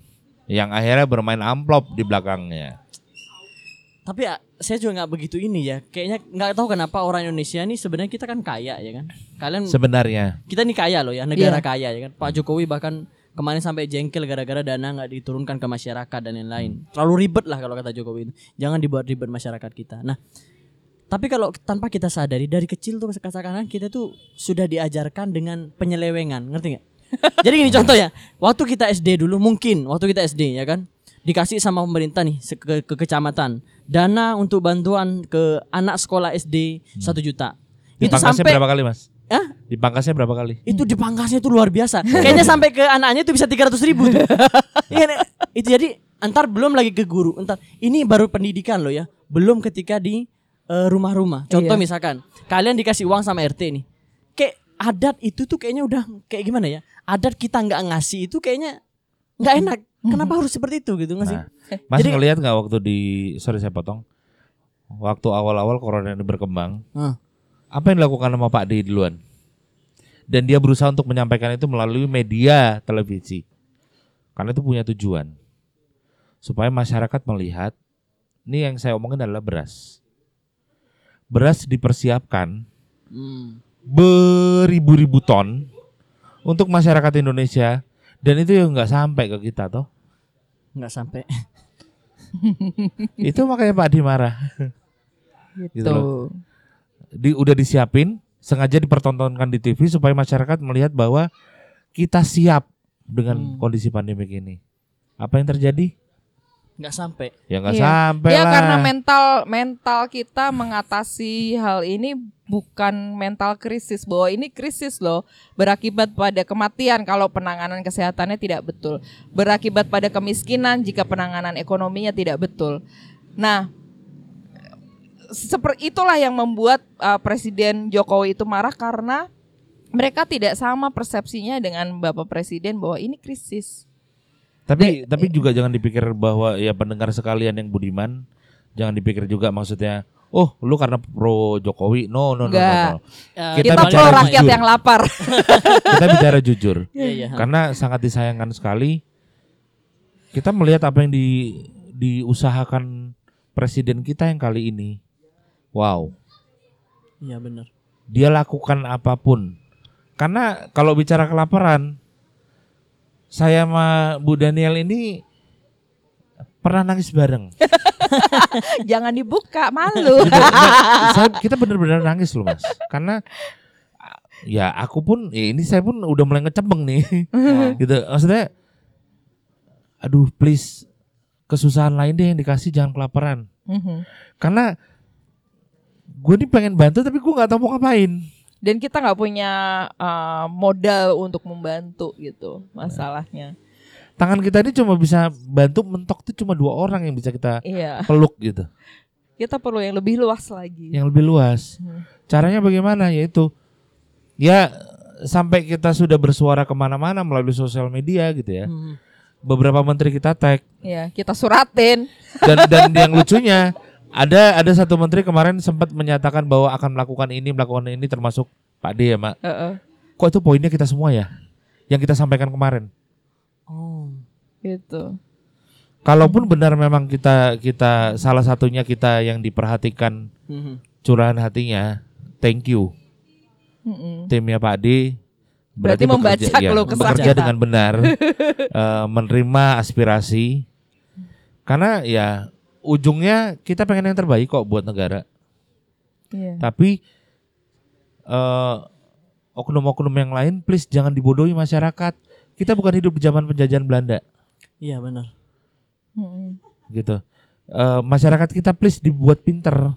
yang akhirnya bermain amplop di belakangnya. Tapi ya, saya juga nggak begitu ini ya. Kayaknya nggak tahu kenapa orang Indonesia nih sebenarnya kita kan kaya ya kan. Kalian Sebenarnya. kita nih kaya loh ya, negara Iya. kaya ya kan. Pak Jokowi bahkan kemarin sampai jengkel gara-gara dana nggak diturunkan ke masyarakat dan lain-lain. Terlalu ribet lah kalau kata Jokowi itu. Jangan dibuat ribet masyarakat kita. Nah, tapi kalau tanpa kita sadari dari kecil tuh katakan kita tuh sudah diajarkan dengan penyelewengan, ngerti nggak? Jadi gini contoh ya, waktu kita SD dulu mungkin waktu kita SD ya kan dikasih sama pemerintah nih ke, ke kecamatan dana untuk bantuan ke anak sekolah SD satu juta. Itu sampai berapa kali, Mas? Hah? Dipangkasnya berapa kali? itu dipangkasnya itu luar biasa. Kayaknya sampai ke anaknya itu bisa 300 ribu tuh. Iya, itu jadi Entar belum lagi ke guru, entar ini baru pendidikan loh ya. Belum ketika di eh, rumah-rumah. Contoh Iya. misalkan kalian dikasih uang sama RT nih. Kayak adat itu tuh kayaknya udah kayak gimana ya? Adat kita nggak ngasih itu kayaknya nggak enak. Kenapa harus seperti itu gitu nggak sih? Nah, Mas Jadi- ngelihat nggak waktu di sorry saya potong. Waktu awal-awal corona ini berkembang, Hah. apa yang dilakukan sama Pak D duluan? Dan dia berusaha untuk menyampaikan itu melalui media televisi. Karena itu punya tujuan. Supaya masyarakat melihat, ini yang saya omongin adalah beras. Beras dipersiapkan Hmm. beribu-ribu ton untuk masyarakat Indonesia dan itu yang nggak sampai ke kita toh. Nggak sampai. itu makanya Pak D marah. Gitu. Gitu loh. di, udah disiapin sengaja dipertontonkan di TV supaya masyarakat melihat bahwa kita siap dengan Hmm. kondisi pandemik ini. Apa yang terjadi? Nggak sampai. Ya nggak Iya. sampai Ya lah. karena mental mental kita mengatasi hal ini bukan mental krisis bahwa ini krisis loh berakibat pada kematian kalau penanganan kesehatannya tidak betul berakibat pada kemiskinan jika penanganan ekonominya tidak betul. Nah seperti itulah yang membuat uh, Presiden Jokowi itu marah karena mereka tidak sama persepsinya dengan Bapak Presiden bahwa ini krisis. tapi tapi juga jangan dipikir bahwa ya pendengar sekalian yang budiman jangan dipikir juga maksudnya oh lu karena pro Jokowi no no no, no. Eh, Kita Kita, bicara pro rakyat jujur. yang lapar. kita bicara jujur Iya, iya. karena sangat disayangkan sekali kita melihat apa yang di diusahakan presiden kita yang kali ini wow Iya benar. dia lakukan apa pun. Karena kalau bicara kelaparan, saya sama Bu Daniel ini pernah nangis bareng. Jangan dibuka, malu. Gitu. Saya- kita benar-benar nangis loh mas, karena ya aku pun, ya ini saya pun udah mulai ngecembeng nih, gitu. Maksudnya, aduh please kesusahan lain deh yang dikasih jangan kelaparan. Mhm. Karena gue nih pengen bantu tapi gue nggak tahu mau ngapain. Dan kita nggak punya uh, modal untuk membantu gitu masalahnya. tangan kita ini cuma bisa bantu mentok tuh cuma dua orang yang bisa kita Iya, peluk gitu kita perlu yang lebih luas lagi. yang lebih luas Hmm. caranya bagaimana yaitu ya sampai kita sudah bersuara ke mana-mana melalui sosial media gitu ya Hmm. beberapa menteri kita tag Iya, kita suratin. dan dan yang lucunya ada ada satu menteri kemarin sempat menyatakan bahwa akan melakukan ini melakukan ini termasuk Pak D ya Mak Heeh, kok itu poinnya kita semua ya yang kita sampaikan kemarin Oh. gitu. kalaupun benar memang kita kita salah satunya kita yang diperhatikan Mhm. curahan hatinya thank you Mm-mm. timnya Pak D Berarti membaca keluh kesah bekerja dengan benar eh, menerima aspirasi karena ya ujungnya kita pengen yang terbaik kok buat negara. Iya. tapi eh, oknum-oknum yang lain please jangan dibodohi masyarakat. Kita bukan hidup di zaman penjajahan Belanda. Iya benar. Mm-mm. gitu. Eh, masyarakat kita please dibuat pinter.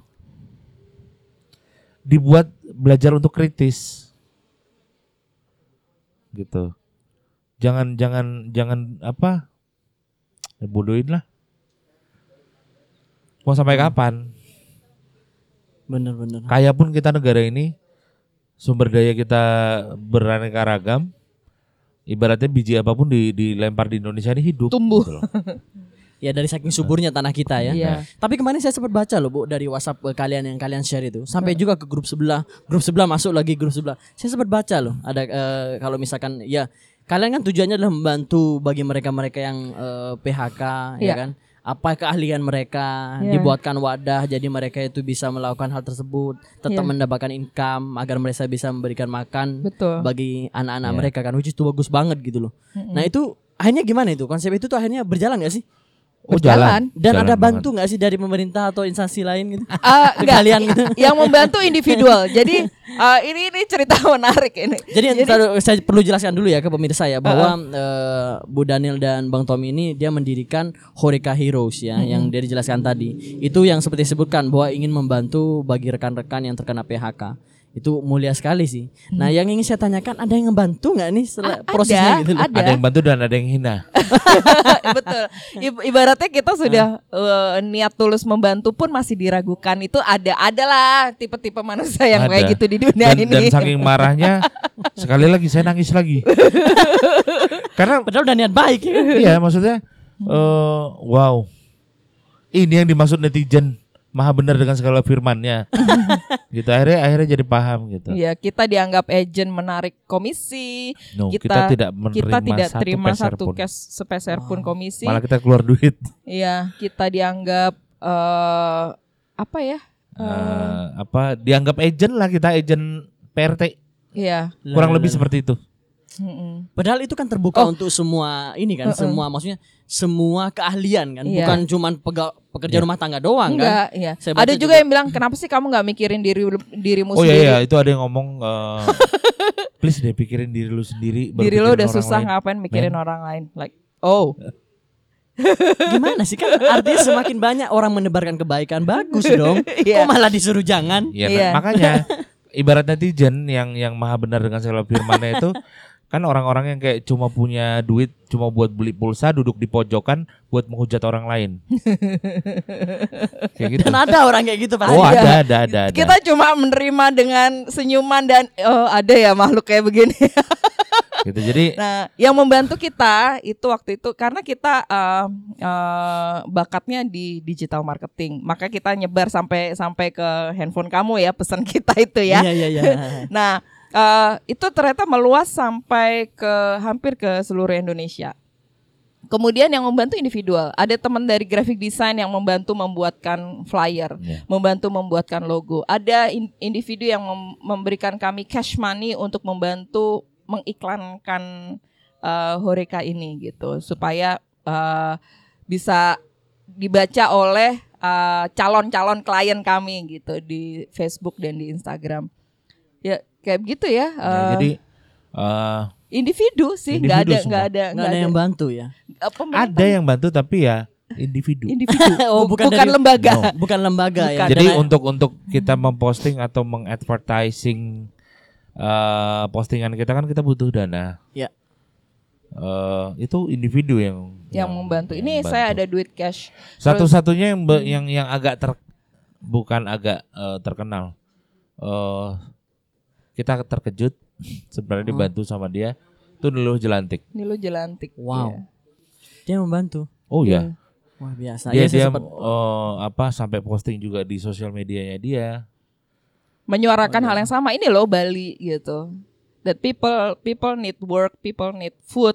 Dibuat belajar untuk kritis. Gitu. Jangan jangan jangan apa? Ya bodohin lah mau sampai kapan Benar benar. kaya pun kita negara ini sumber daya kita beraneka ragam ibaratnya biji apa pun di, dilempar di Indonesia ini hidup Tumbuh. gitu. Ya dari saking suburnya tanah kita ya. Iya. Tapi kemarin saya sempat baca loh Bu dari WhatsApp kalian yang kalian share itu. Sampai juga ke grup sebelah, grup sebelah masuk lagi grup sebelah. Saya sempat baca loh. Ada eh, kalau misalkan ya kalian kan tujuannya adalah membantu bagi mereka-mereka yang eh, PHK ya Iya. kan. Apa keahlian mereka Iya. dibuatkan wadah jadi mereka itu bisa melakukan hal tersebut, tetap Iya. mendapatkan income agar mereka bisa memberikan makan Betul. bagi anak-anak Iya. mereka kan which is itu bagus banget gitu loh. Nah, itu akhirnya gimana itu? Konsep itu tuh akhirnya berjalan gak sih? Oh, Berjalan. Dan Jalan ada banget. bantu nggak sih dari pemerintah atau instansi lain gitu? Ah, Ke enggak, kalian gitu. yang membantu individual. Jadi ah, ini ini cerita menarik ini. Jadi, taruh- saya perlu jelaskan dulu ya ke pemirsa ya bahwa eh, Bu Daniel dan Bang Tommy ini dia mendirikan Horeca Heroes ya yang dia dijelaskan tadi. Itu yang seperti disebutkan bahwa ingin membantu bagi rekan-rekan yang terkena PHK. Itu mulia sekali sih. Nah, yang ingin saya tanyakan ada yang ngebantu nggak nih setelah A- prosesnya ada, gitu? ada. Ada yang bantu dan ada yang hina. Betul. I- ibaratnya kita sudah eh, niat tulus membantu pun masih diragukan. Itu ada adalah tipe-tipe manusia yang Ada. kayak gitu di dunia Dan, ini. dan saking marahnya sekali lagi saya nangis lagi. Karena Padahal udah niat baik ya. iya maksudnya eh wow. Ini yang dimaksud netizen maha benar dengan segala firmannya. gitu akhirnya akhirnya jadi paham gitu. Iya, kita dianggap agent menarik komisi. No, kita, kita, tidak menerima kita tidak satu terima peser satu pun. cash sepeser pun komisi. Malah kita keluar duit. Iya, kita dianggap eh apa ya? Eh, apa dianggap agent lah kita agent PRT Iya. kurang Lah, lebih lah, seperti itu. Mm-mm. Padahal itu kan terbuka Oh. untuk semua ini kan, semua maksudnya semua keahlian kan, Iya. bukan cuman pega- pekerja Iya. rumah tangga doang kan. Enggak, iya. Saya baca Ada juga juga. yang bilang kenapa sih kamu nggak mikirin diri dirimu Oh iya sendiri? iya itu ada yang ngomong eh, please deh pikirin diri lu sendiri. Diri lo pikirin udah susah lain." ngapain mikirin Men. orang lain? Like, oh, Gimana sih kan artinya semakin banyak orang menebarkan kebaikan bagus dong. Iya. Kok malah disuruh jangan? Iya, Iya. nah, makanya ibarat netizen yang yang maha benar dengan segala firmannya itu kan orang-orang yang kayak cuma punya duit cuma buat beli pulsa duduk di pojokan buat menghujat orang lain. kayak gitu. Dan ada orang kayak gitu pasti. Oh Ada. ada ada ada ada. kita cuma menerima dengan senyuman dan oh ada ya makhluk kayak begini. gitu. Jadi Nah, yang membantu kita itu waktu itu karena kita eh, eh, bakatnya di digital marketing, maka kita nyebar sampai sampai ke handphone kamu ya pesan kita itu ya. Iya iya iya. Nah, eh, itu ternyata meluas sampai ke hampir ke seluruh Indonesia. Kemudian yang membantu individual, ada teman dari graphic design yang membantu membuatkan flyer, Iya. membantu membuatkan logo. Ada in- individu yang mem- memberikan kami cash money untuk membantu mengiklankan eh, Horeca ini gitu, supaya eh, bisa dibaca oleh eh, calon-calon klien kami gitu di Facebook dan di Instagram. Ya kayak begitu ya. ya, eh, jadi eh, individu sih nggak ada nggak ada Nggak ada yang bantu ya. Pemerintah. ada yang bantu tapi ya individu. individu Oh, bukan, bukan dari- lembaga No. Bukan lembaga ya. Bukan. Jadi Dan- untuk untuk kita memposting atau mengadvertising eh postingan kita kan kita butuh dana. Ya. Eh, itu individu yang yang membantu yang ini membantu. saya ada duit cash Satu-satunya yang be- yang yang agak ter bukan agak eh, terkenal. Eh kita terkejut sebenarnya Hmm. dibantu sama dia. Itu dulu jelantik. ini lo jelantik Wow. Iya. Dia membantu. Oh Iya. ya. Wah biasa. Dia Iya, saya dia sempat- eh, apa sampai posting juga di sosial medianya dia. menyuarakan Oh, hal yang sama ini loh Bali gitu that people people need work people need food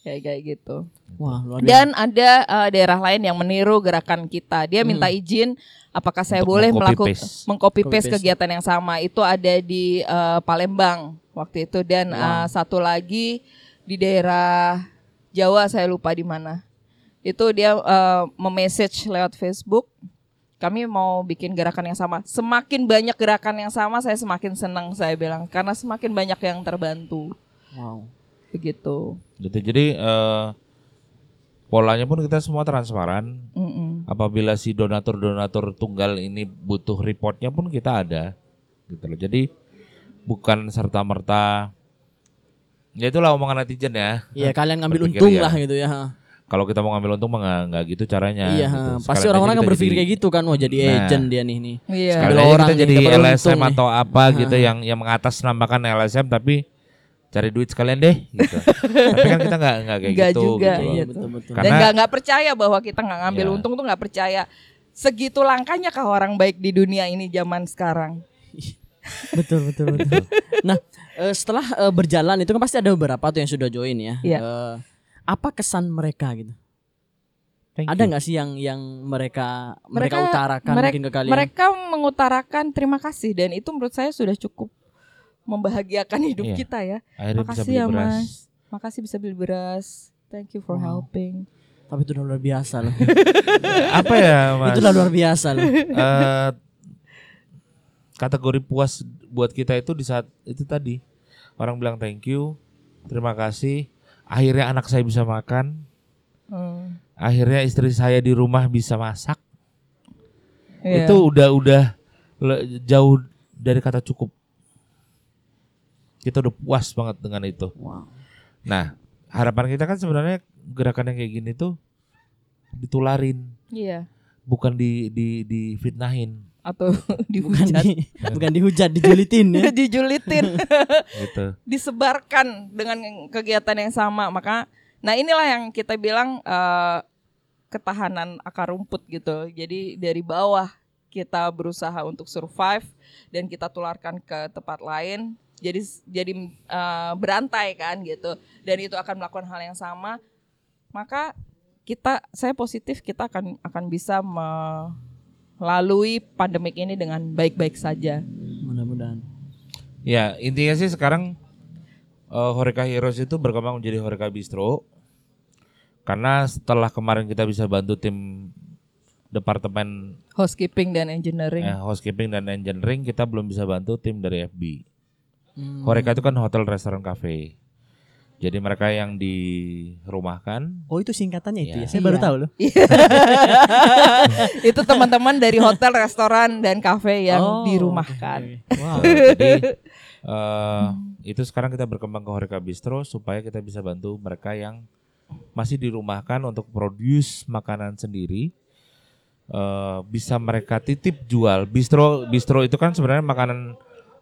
kayak kayak gitu. Wah luar biasa. dan ada eh, daerah lain yang meniru gerakan kita. Dia minta izin apakah saya Untuk boleh melakukan mengcopy Copy paste paste. kegiatan yang sama? Itu ada di eh, Palembang waktu itu. Dan eh, satu lagi di daerah Jawa saya lupa di mana. Itu dia eh, memessage lewat Facebook kami mau bikin gerakan yang sama. Semakin banyak gerakan yang sama saya semakin senang saya bilang. Karena semakin banyak yang terbantu. Wow. Begitu Gitu. Jadi eh, polanya pun kita semua transparan. Mm-mm. Apabila si donatur-donatur tunggal ini butuh reportnya pun kita ada. Gitu loh. Jadi bukan serta merta. Ya itulah omongan netizen ya. Iya kalian ngambil untung ya. lah gitu ya. Kalau kita mau ngambil untung mah nggak gitu caranya. Iya, gitu. pasti orang-orang kan kita berpikir jadi- kayak gitu kan, wah jadi Nah. agent dia nih nih. iya Sekali orang kita nih, jadi LSM nih. atau apa gitu yang yang mengatasnamakan LSM tapi cari duit sekalian deh gitu. tapi kan kita nggak nggak kayak Nggak gitu. juga, gitu iya. betul betul. dan Karena- nggak nggak percaya bahwa kita nggak ngambil Iya. untung tuh nggak percaya segitu langkanya kah orang baik di dunia ini zaman sekarang betul betul betul. nah eh, setelah eh, berjalan itu kan pasti ada beberapa tuh yang sudah join ya. Iya. Eh, apa kesan mereka gitu? Thank Ada nggak sih yang yang mereka mereka, utarakan merek- mungkin ke kalian? mereka mengutarakan terima kasih dan itu menurut saya sudah cukup membahagiakan hidup Iya. kita ya Akhirnya bisa makasih beli ya beras. mas makasih bisa beli beras thank you for Wow. helping Tapi itu udah luar biasa loh. Apa ya mas? itu udah luar biasa loh. Eh, kategori puas buat kita itu di saat itu tadi orang bilang thank you, terima kasih. Akhirnya anak saya bisa makan. Hmm. Akhirnya istri saya di rumah bisa masak. Iya. Itu udah udah jauh dari kata cukup. Kita udah puas banget dengan itu. Wow. Nah, harapan kita kan sebenarnya gerakan yang kayak gini tuh ditularin, Iya. bukan di di difitnahin Atau Bukan dihujat. di, bukan dihujat, dijulitin ya. Dijulitin. gitu. disebarkan dengan kegiatan yang sama maka nah inilah yang kita bilang eh, ketahanan akar rumput gitu jadi dari bawah kita berusaha untuk survive dan kita tularkan ke tempat lain jadi jadi eh, berantai kan gitu dan itu akan melakukan hal yang sama maka kita saya positif kita akan akan bisa melalui pandemik ini dengan baik-baik saja Mudah-mudahan. Ya, intinya sih sekarang eh, Horeca Heroes itu berkembang menjadi Horeca Bistro. Karena setelah kemarin kita bisa bantu tim departemen housekeeping dan engineering eh, housekeeping dan engineering, kita belum bisa bantu tim dari FB. Hmm. Horeca itu kan hotel, restoran, cafe. Jadi mereka yang dirumahkan Oh itu singkatannya itu Iya. ya. Saya baru Iya. tahu loh. itu teman-teman dari hotel, restoran, dan kafe yang Oh, dirumahkan. oke. Wow. Jadi eh, itu sekarang kita berkembang ke Horeca Bistro supaya kita bisa bantu mereka yang masih dirumahkan untuk produce makanan sendiri. Eh, bisa mereka titip jual. Bistro bistro itu kan sebenarnya makanan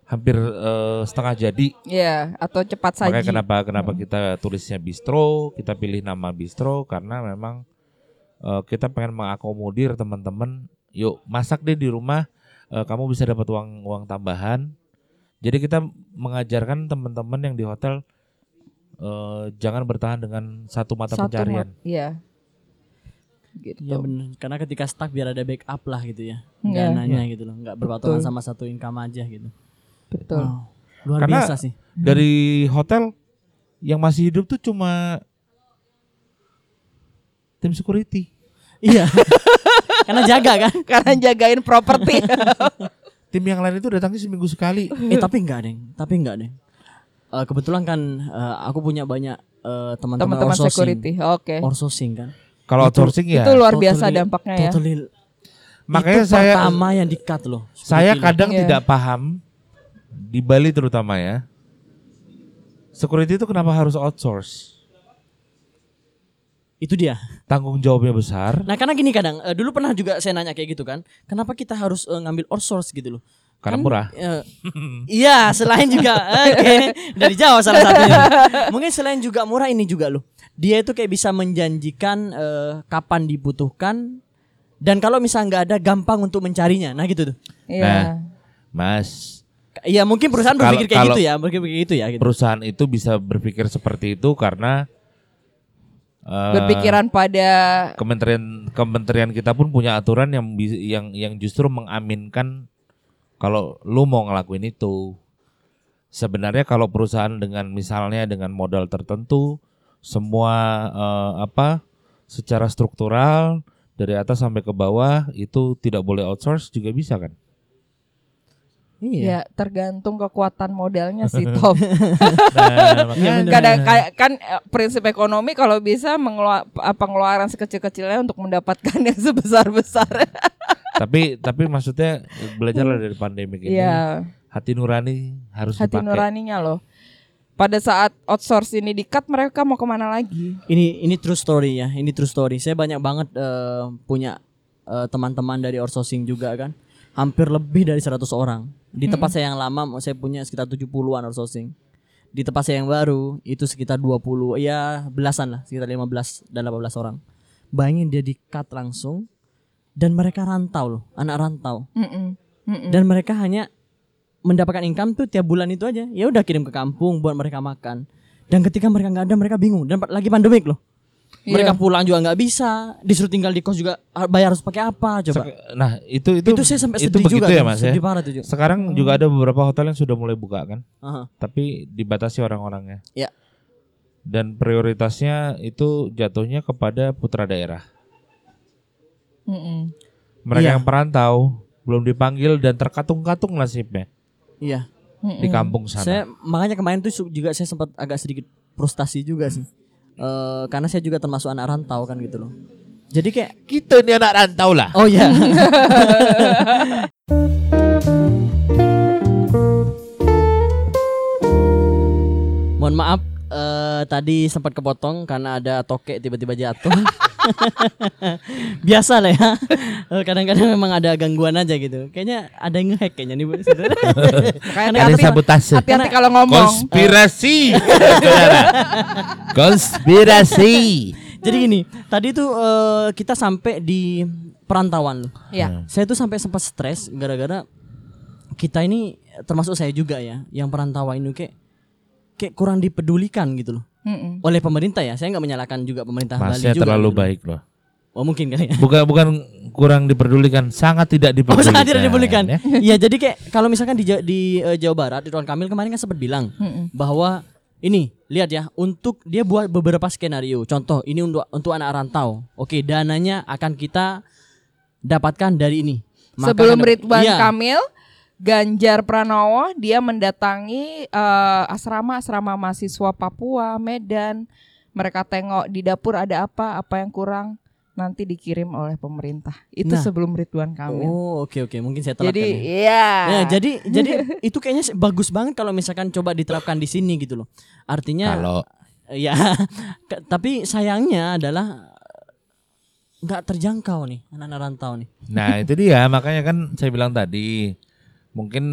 hampir eh, setengah jadi. Ya, atau cepat saji. Makanya kenapa kenapa kita tulisnya bistro, kita pilih nama bistro karena memang eh, kita pengen mengakomodir teman-teman. Yuk masak deh di rumah, eh, kamu bisa dapat uang uang tambahan. Jadi kita mengajarkan teman-teman yang di hotel eh, jangan bertahan dengan satu mata Satu pencarian. mat- Iya. Gitu. Iya benar. Karena ketika stuck biar ada backup lah gitu ya. Iya. Dananya gitu loh. Nggak berpatungan Betul. sama satu income aja gitu. Betul. Wow. Luar Karena- biasa sih. Dari hotel yang masih hidup tuh cuma tim security. Iya. Karena jaga kan. Karena jagain properti. Tim yang lain itu datangnya seminggu sekali. eh tapi enggak deh. Tapi enggak deh. Eh, kebetulan kan eh, aku punya banyak eh, teman-teman outsourcing. security. Oke. Outsourcing kan. Kalau outsourcing ya. Itu luar biasa Totally- dampaknya ya. Totally. Makanya itu saya pertama yang di-cut loh. Saya kadang Iya. tidak paham di Bali terutama ya. Security itu kenapa harus outsource? Itu dia. Tanggung jawabnya besar Nah karena gini kadang eh, dulu pernah juga saya nanya kayak gitu kan, kenapa kita harus eh, ngambil outsource gitu loh? karena Kan, murah. eh, iya selain juga oke dari Jawa salah satunya. Mungkin selain juga murah ini juga loh. Dia itu kayak bisa menjanjikan eh, kapan dibutuhkan dan kalau misalnya nggak ada gampang untuk mencarinya. Nah gitu tuh. Iya. Nah, Mas, Iya mungkin perusahaan berpikir kayak kalau- gitu ya, berpikir kayak gitu ya. Gitu. perusahaan itu bisa berpikir seperti itu karena eh, Berpikiran pada Kementerian Kementerian kita pun punya aturan yang bi- yang yang justru mengaminkan kalau lu mau ngelakuin itu. Sebenarnya kalau perusahaan dengan misalnya dengan modal tertentu semua eh, apa secara struktural dari atas sampai ke bawah itu tidak boleh outsource juga bisa kan? Iya. ya tergantung kekuatan modalnya sih Tom. Nah, makanya- Kadang kayak kan eh, prinsip ekonomi kalau bisa mengeluar pengeluaran sekecil-kecilnya untuk mendapatkan yang sebesar-besar. tapi tapi maksudnya belajarlah dari pandemi ini. Iya, Hati nurani harus hati dipakai. nuraninya loh. Pada saat outsource ini di-cut mereka mau ke mana lagi? Ini ini true story ya, ini true story. Saya banyak banget eh, punya eh, teman-teman dari outsourcing juga kan. Hampir lebih dari 100 orang. Di tempat saya yang lama saya punya sekitar 70-an outsourcing. Di tempat saya yang baru itu sekitar 20 ya belasan lah, sekitar 15 dan 18 orang. Bayangin dia di-cut langsung dan mereka rantau loh, anak rantau. Mm-mm. Mm-mm. Dan mereka hanya mendapatkan income tuh tiap bulan itu aja. Ya udah kirim ke kampung buat mereka makan. Dan ketika mereka nggak ada mereka bingung dan lagi pandemik loh. Mereka Iya. pulang juga nggak bisa, disuruh tinggal di kos juga ah, bayar harus pakai apa coba. Nah, itu itu itu, saya sampai itu sedih begitu juga ya Mas ya. sedih parah tuh juga. Sekarang juga ada beberapa hotel yang sudah mulai buka kan, Aha. tapi dibatasi orang-orangnya. Ya. Dan prioritasnya itu jatuhnya kepada putra daerah. Mm-mm. Mereka Iya. yang perantau belum dipanggil dan terkatung-katung nasibnya Iya. Mm-mm. di kampung sana. Saya makanya kemarin tuh juga saya sempat agak sedikit frustasi juga sih. Eh, karena saya juga termasuk anak rantau kan gitu loh. Jadi kayak Kita ini anak rantau lah. oh ya. Mohon maaf eh, tadi sempat kepotong karena ada tokek tiba-tiba jatuh. Biasa lah ya. Eh, Kadang-kadang memang ada gangguan aja gitu. Kayaknya ada yang ngehack kayaknya nih Bu. saudara. Makanya Ada sabotase. Hati-hati kalau ngomong. Konspirasi. Saudara. Konspirasi. Jadi gini, tadi tuh eh, kita sampai di perantauan loh. Ya. Saya tuh sampai sempat stres gara-gara kita ini termasuk saya juga ya, yang perantauan ini kayak kayak kurang dipedulikan gitu loh Mm-mm. oleh pemerintah ya. Saya nggak menyalahkan juga pemerintah Bali Masnya juga. terlalu gitu. baik loh. Oh mungkin kali ya. Bukan bukan kurang diperdulikan, sangat tidak Oh diperdulikan. sangat tidak dipedulikan. ya. Iya jadi kayak kalau misalkan di di eh, Jawa Barat Ridwan Kamil kemarin kan sempat bilang Mm-mm. bahwa ini lihat ya untuk dia buat beberapa skenario. Contoh ini untuk untuk anak rantau. Oke dananya akan kita dapatkan dari ini. Maka Sebelum Ridwan Iya. Kamil, Ganjar Pranowo dia mendatangi eh, asrama-asrama mahasiswa Papua, Medan. Mereka tengok di dapur ada apa, apa yang kurang nanti dikirim oleh pemerintah. Itu Nah. sebelum Ridwan Kamil. Oh oke oke mungkin saya telat Jadi kan ya. iya. Ya, jadi jadi itu kayaknya bagus banget kalau misalkan coba diterapkan di sini gitu loh. Artinya Kalau ya tapi sayangnya adalah nggak terjangkau nih anak-anak rantau nih. Nah itu dia makanya kan saya bilang tadi mungkin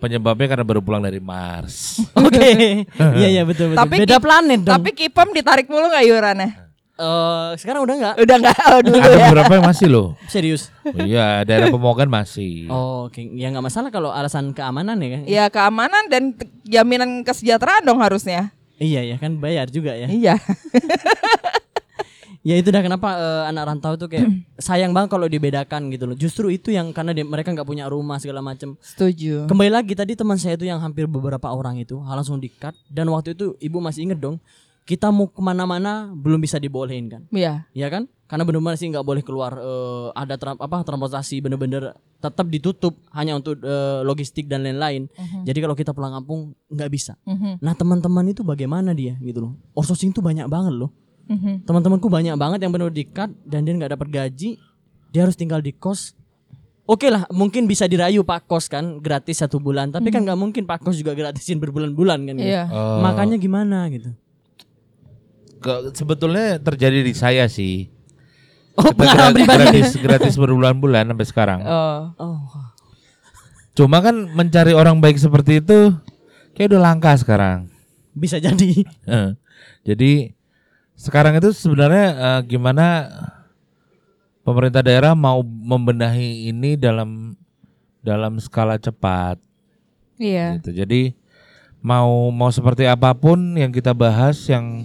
penyebabnya karena baru pulang dari Mars. Oke. Iya iya betul betul. Tapi Beda planet dong. Tapi Kipem ditarik mulu nggak iurannya? Eh, sekarang udah nggak Udah nggak oh, dulu Ada ya. beberapa yang masih loh. serius. Oh, iya daerah Pemogan masih. Oh, oke. Ya nggak masalah kalau alasan keamanan ya kan. Ya keamanan dan jaminan kesejahteraan dong harusnya. Iya ya kan bayar juga ya. Iya. Ya itu dah kenapa eh, anak rantau itu kayak sayang banget kalau dibedakan gitu loh. Justru itu yang karena dia- mereka nggak punya rumah segala macam. Setuju. Kembali lagi tadi teman saya itu yang hampir beberapa orang itu langsung di-cut dan waktu itu ibu masih inget dong kita mau ke mana-mana belum bisa dibolehin kan, Iya. ya kan? Karena benar-benar sih nggak boleh keluar eh, ada tra- apa transportasi bener-bener tetap ditutup hanya untuk eh, logistik dan lain-lain. Jadi kalau kita pulang kampung nggak bisa. Mhm. Nah teman-teman itu bagaimana dia gitu loh? Outsourcing tuh banyak banget loh. Mhm. Teman-temanku banyak banget yang benar di-cut dan dia nggak dapat gaji, dia harus tinggal di kos. Oke lah, mungkin bisa dirayu Pak Kos kan gratis satu bulan, tapi kan nggak mungkin Pak Kos juga gratisin berbulan-bulan kan. gitu. Iya. Oh, Makanya gimana gitu? ke- sebetulnya terjadi di saya sih. Oh, Kita gratis gratis berbulan-bulan sampai sekarang. Oh. Oh, Cuma kan mencari orang baik seperti itu kayak udah langka sekarang. bisa jadi. Eh, Jadi sekarang itu sebenarnya eh, gimana pemerintah daerah mau membenahi ini dalam dalam skala cepat Iya. gitu. Jadi mau mau seperti apa pun yang kita bahas yang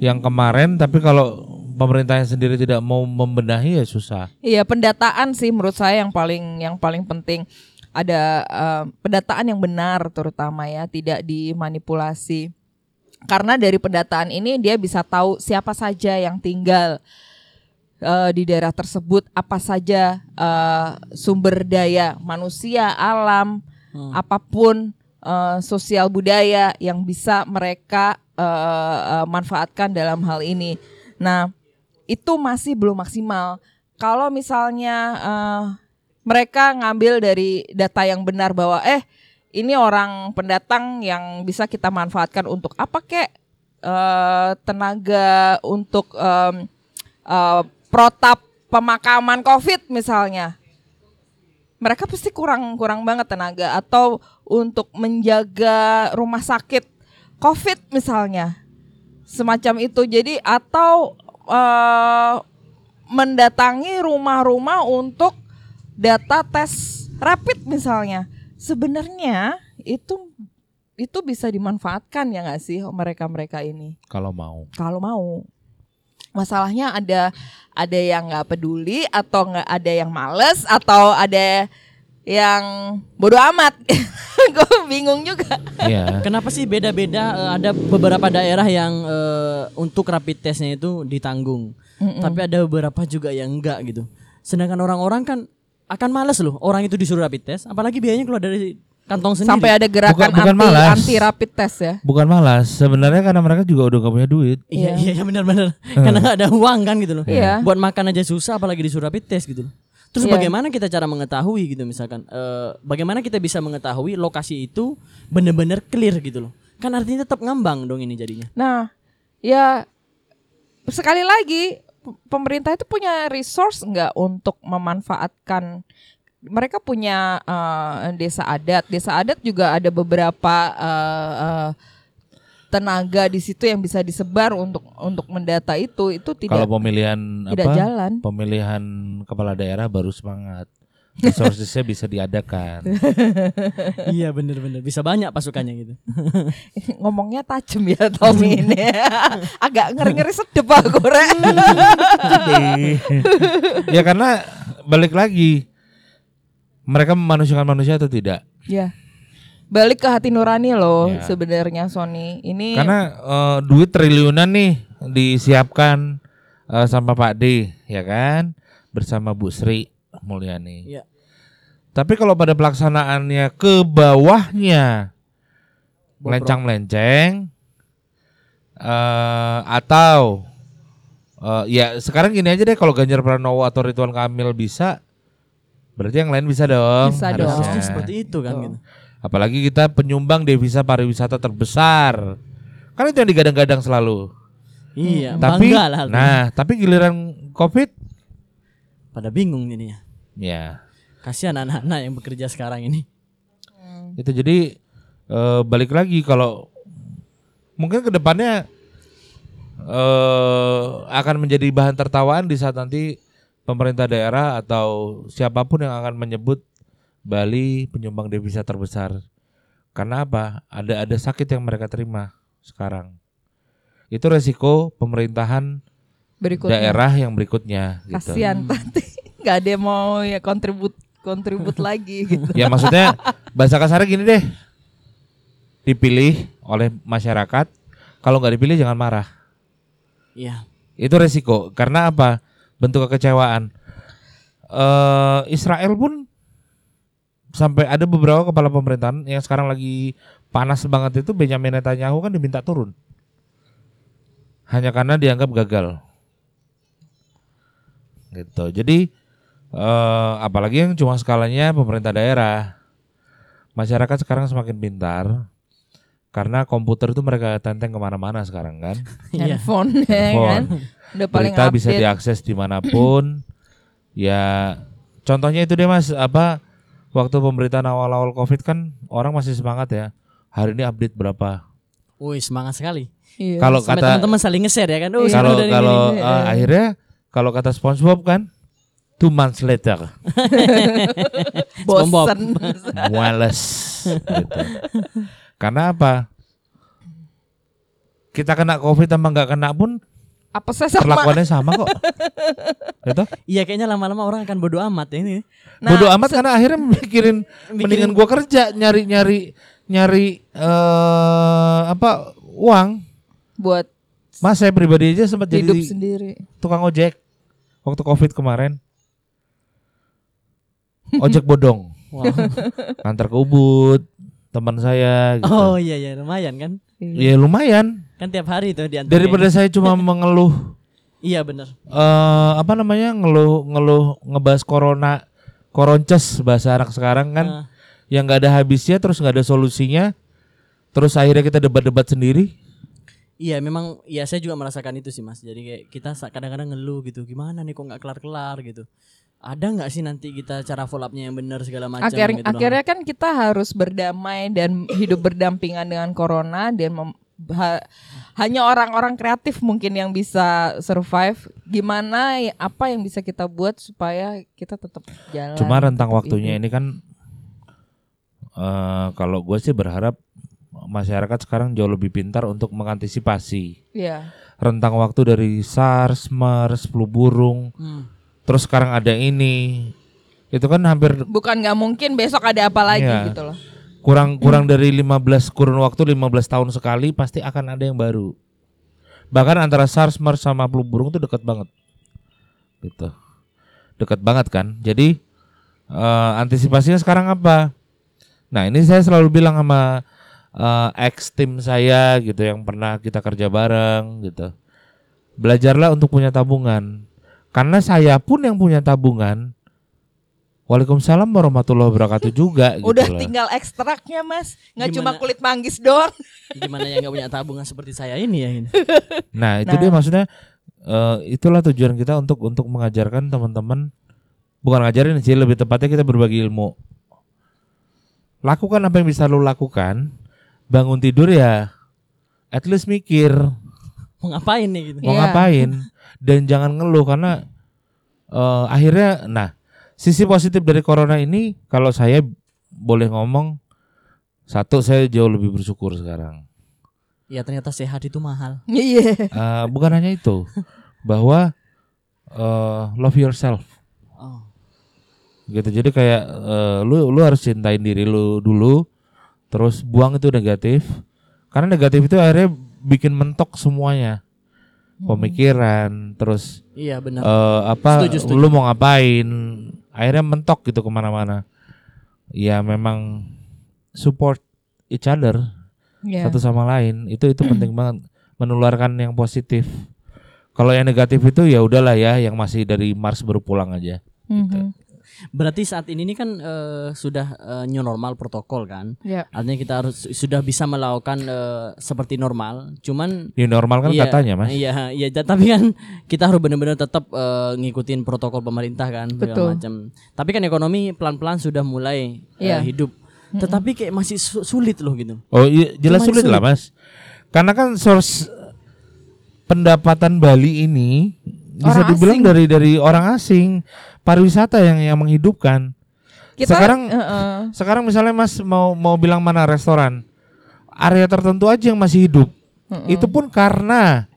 yang kemarin tapi kalau pemerintahnya sendiri tidak mau membenahi ya susah. Iya, pendataan sih menurut saya yang paling yang paling penting. Ada eh, pendataan yang benar terutama ya, tidak dimanipulasi. Karena dari pendataan ini dia bisa tahu siapa saja yang tinggal eh, di daerah tersebut, apa saja eh, sumber daya manusia, alam, Hmm. apa pun eh, sosial budaya yang bisa mereka eh, eh, manfaatkan dalam hal ini. Nah, itu masih belum maksimal. Kalau misalnya eh, mereka ngambil dari data yang benar bahwa eh ini orang pendatang yang bisa kita manfaatkan untuk apa kek? Eh, tenaga untuk em, eh, protap pemakaman COVID misalnya. Mereka pasti kurang kurang banget tenaga. Atau untuk menjaga rumah sakit COVID misalnya. Semacam itu. Jadi atau eh, mendatangi rumah-rumah untuk data tes rapid misalnya sebenarnya itu itu bisa dimanfaatkan ya nggak sih mereka mereka ini Kalau mau. kalau mau masalahnya ada ada yang nggak peduli atau nggak ada yang males atau ada yang bodoh amat gue bingung juga Iya. Kenapa sih beda-beda? eh, ada beberapa daerah yang eh, untuk rapid testnya itu ditanggung, tapi ada beberapa juga yang enggak gitu. Sedangkan orang-orang kan akan males loh, orang itu disuruh rapid test, apalagi biayanya keluar dari kantong sendiri. sampai ada gerakan Bukan- bukan anti malas. anti rapid test ya Bukan malas, sebenarnya karena mereka juga udah gak punya duit. Iya iya iya, benar-benar karena nggak ada uang kan gitu loh. Iya. Buat makan aja susah apalagi disuruh rapid test gitu. loh. Terus Iya. bagaimana kita cara mengetahui gitu misalkan? eh, bagaimana kita bisa mengetahui lokasi itu benar-benar clear gitu loh. Kan artinya tetap ngambang dong ini jadinya. Nah, ya sekali lagi pemerintah itu punya resource nggak untuk memanfaatkan mereka punya eh, desa adat. Desa adat juga ada beberapa eh, eh, tenaga di situ yang bisa disebar untuk untuk mendata itu. Itu Kalau tidak pemilihan tidak apa? jalan. Pemilihan kepala daerah baru semangat. Resourcesnya bisa diadakan. iya bener-bener bisa banyak pasukannya gitu. ngomongnya tajam ya Tommy ini. Agak ngeri-ngeri sedep aku Rek. ya karena balik lagi mereka memanusiakan manusia atau tidak? Ya. Balik ke hati nurani loh Ya. sebenarnya Sony. Ini Karena eh, duit triliunan nih disiapkan eh, sama Pak D, ya kan, bersama Bu Sri Mulyani. Iya. Tapi kalau pada pelaksanaannya ke bawahnya melenceng-melenceng eh atau eh, ya sekarang gini aja deh kalau Ganjar Pranowo atau Ridwan Kamil bisa berarti yang lain bisa dong Bisa dong. harusnya. Harusnya seperti itu kan gitu. Apalagi kita penyumbang devisa pariwisata terbesar. Kan itu yang digadang-gadang selalu. Iya, Tapi bangga lah. nah, tapi giliran Covid pada bingung ini ya. Ya Kasihan anak-anak yang bekerja sekarang ini. itu jadi eh, balik lagi kalau mungkin ke depannya eh akan menjadi bahan tertawaan di saat nanti pemerintah daerah atau siapa pun yang akan menyebut Bali penyumbang devisa terbesar. Karena apa? Ada ada sakit yang mereka terima sekarang. Itu resiko pemerintahan berikutnya daerah yang berikutnya gitu. kasihan nanti nggak ada yang mau ya kontribut kontribut lagi gitu. Ya maksudnya bahasa kasarnya gini deh. Dipilih oleh masyarakat, kalau nggak dipilih jangan marah. Iya. Itu resiko. Karena apa? Bentuk kekecewaan. eh Israel pun sampai ada beberapa kepala pemerintahan yang sekarang lagi panas banget itu Benjamin Netanyahu kan diminta turun. Hanya karena dianggap gagal. Gitu. Jadi eh apalagi yang cuma skalanya pemerintah daerah. Masyarakat sekarang semakin pintar karena komputer itu mereka tenteng ke mana-mana sekarang kan. Iya. handphone ya Handphone. kan udah paling berita bisa update. diakses di mana pun ya contohnya itu deh mas apa waktu pemberitaan awal-awal covid kan orang masih semangat ya hari ini update berapa Wih, semangat sekali. Iya. kalau kata teman-teman saling nge-share ya kan. Oh, Iya. kalau ini, kalau eh, akhirnya kalau kata SpongeBob kan two months later. Bosen. Males gitu. karena apa? Kita kena covid sama nggak kena pun apa saya sama? perlakuannya sama kok. Gitu? Iya, kayaknya lama-lama orang akan bodo amat ya ini. Nah, bodoh amat karena akhirnya mikirin mendingan gua kerja nyari nyari nyari eh apa uang. Buat mas saya pribadi aja sempat jadi hidup sendiri. tukang ojek waktu covid kemarin ojek bodong Wow. antar ke Ubud teman saya gitu. Oh iya iya lumayan kan. ya lumayan Kan tiap hari tuh di daripada saya cuma mengeluh Iya benar. eh apa namanya ngeluh ngeluh ngebahas corona koronces bahasa anak sekarang kan Nah, yang nggak ada habisnya terus nggak ada solusinya terus akhirnya kita debat-debat sendiri Iya memang ya saya juga merasakan itu sih mas. Jadi kayak kita kadang-kadang ngeluh gitu. Gimana nih kok nggak kelar-kelar gitu. Ada nggak sih nanti kita cara follow upnya yang benar segala macam Akhir, gitu akhirnya kan kita harus berdamai dan hidup berdampingan dengan corona dan mem- ha- hanya orang-orang kreatif mungkin yang bisa survive. Gimana ya- apa yang bisa kita buat supaya kita tetap jalan. cuma rentang waktunya hidup. ini kan eh kalau gue sih berharap masyarakat sekarang jauh lebih pintar untuk mengantisipasi Iya. rentang waktu dari SARS, MERS, flu burung, Hmm. Terus sekarang ada ini, itu kan hampir Bukan nggak mungkin besok ada apa lagi Iya. gitu loh. kurang kurang dari 15 kurun waktu 15 tahun sekali pasti akan ada yang baru. Bahkan antara SARS, MERS sama flu burung itu dekat banget. Gitu. Dekat banget kan. Jadi eh, antisipasinya sekarang apa? Nah, ini saya selalu bilang sama eh, ex tim saya gitu yang pernah kita kerja bareng gitu. Belajarlah untuk punya tabungan. Karena saya pun yang punya tabungan Waalaikumsalam warahmatullahi wabarakatuh juga gitu Udah loh. tinggal ekstraknya mas, nggak cuma kulit manggis doang. Gimana yang nggak punya tabungan seperti saya ini ya ini. Nah, itu Nah. dia maksudnya eh, itulah tujuan kita untuk untuk mengajarkan teman-teman bukan ngajarin sih lebih tepatnya kita berbagi ilmu. Lakukan apa yang bisa lo lakukan. Bangun tidur ya at least mikir Mau ngapain nih gitu. mau Iya. ngapain dan jangan ngeluh karena eh, akhirnya nah sisi positif dari corona ini kalau saya boleh ngomong satu saya jauh lebih bersyukur sekarang Ya ternyata sehat itu mahal. Iya. Eh, bukan hanya itu bahwa eh, love yourself Oh. gitu jadi kayak eh, lu lu harus cintain diri lu dulu terus buang itu negatif karena negatif itu akhirnya bikin mentok semuanya pemikiran terus Iya benar. eh, apa Setuju, setuju. lu mau ngapain akhirnya mentok gitu ke mana-mana ya memang support each other Iya. satu sama lain itu itu penting banget menularkan yang positif kalau yang negatif itu ya udahlah ya yang masih dari Mars baru pulang aja Mhm. Berarti saat ini nih kan eh, sudah eh, new normal protokol kan. Ya. Artinya kita harus sudah bisa melakukan eh, seperti normal. Cuman New normal kan Iya, katanya mas Iya, iya. Tapi kan kita harus benar-benar tetap eh, ngikutin protokol pemerintah kan, Betul. macam. Tapi kan ekonomi pelan-pelan sudah mulai eh, Iya. hidup. Tetapi kayak masih su- sulit loh gitu. Oh iya jelas Cuma sulit, sulit. lah mas Karena kan source pendapatan Bali ini bisa Orang dibilang asing. dari dari orang asing pariwisata yang yang menghidupkan. Kita Sekarang- Heeh. Sekarang misalnya mas mau mau bilang mana restoran area tertentu aja yang masih hidup. Itu pun karena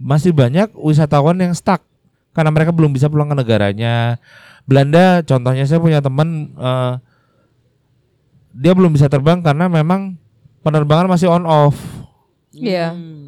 masih banyak wisatawan yang stuck karena mereka belum bisa pulang ke negaranya. Belanda contohnya saya punya teman eh, dia belum bisa terbang karena memang penerbangan masih on off. Iya. Hmm.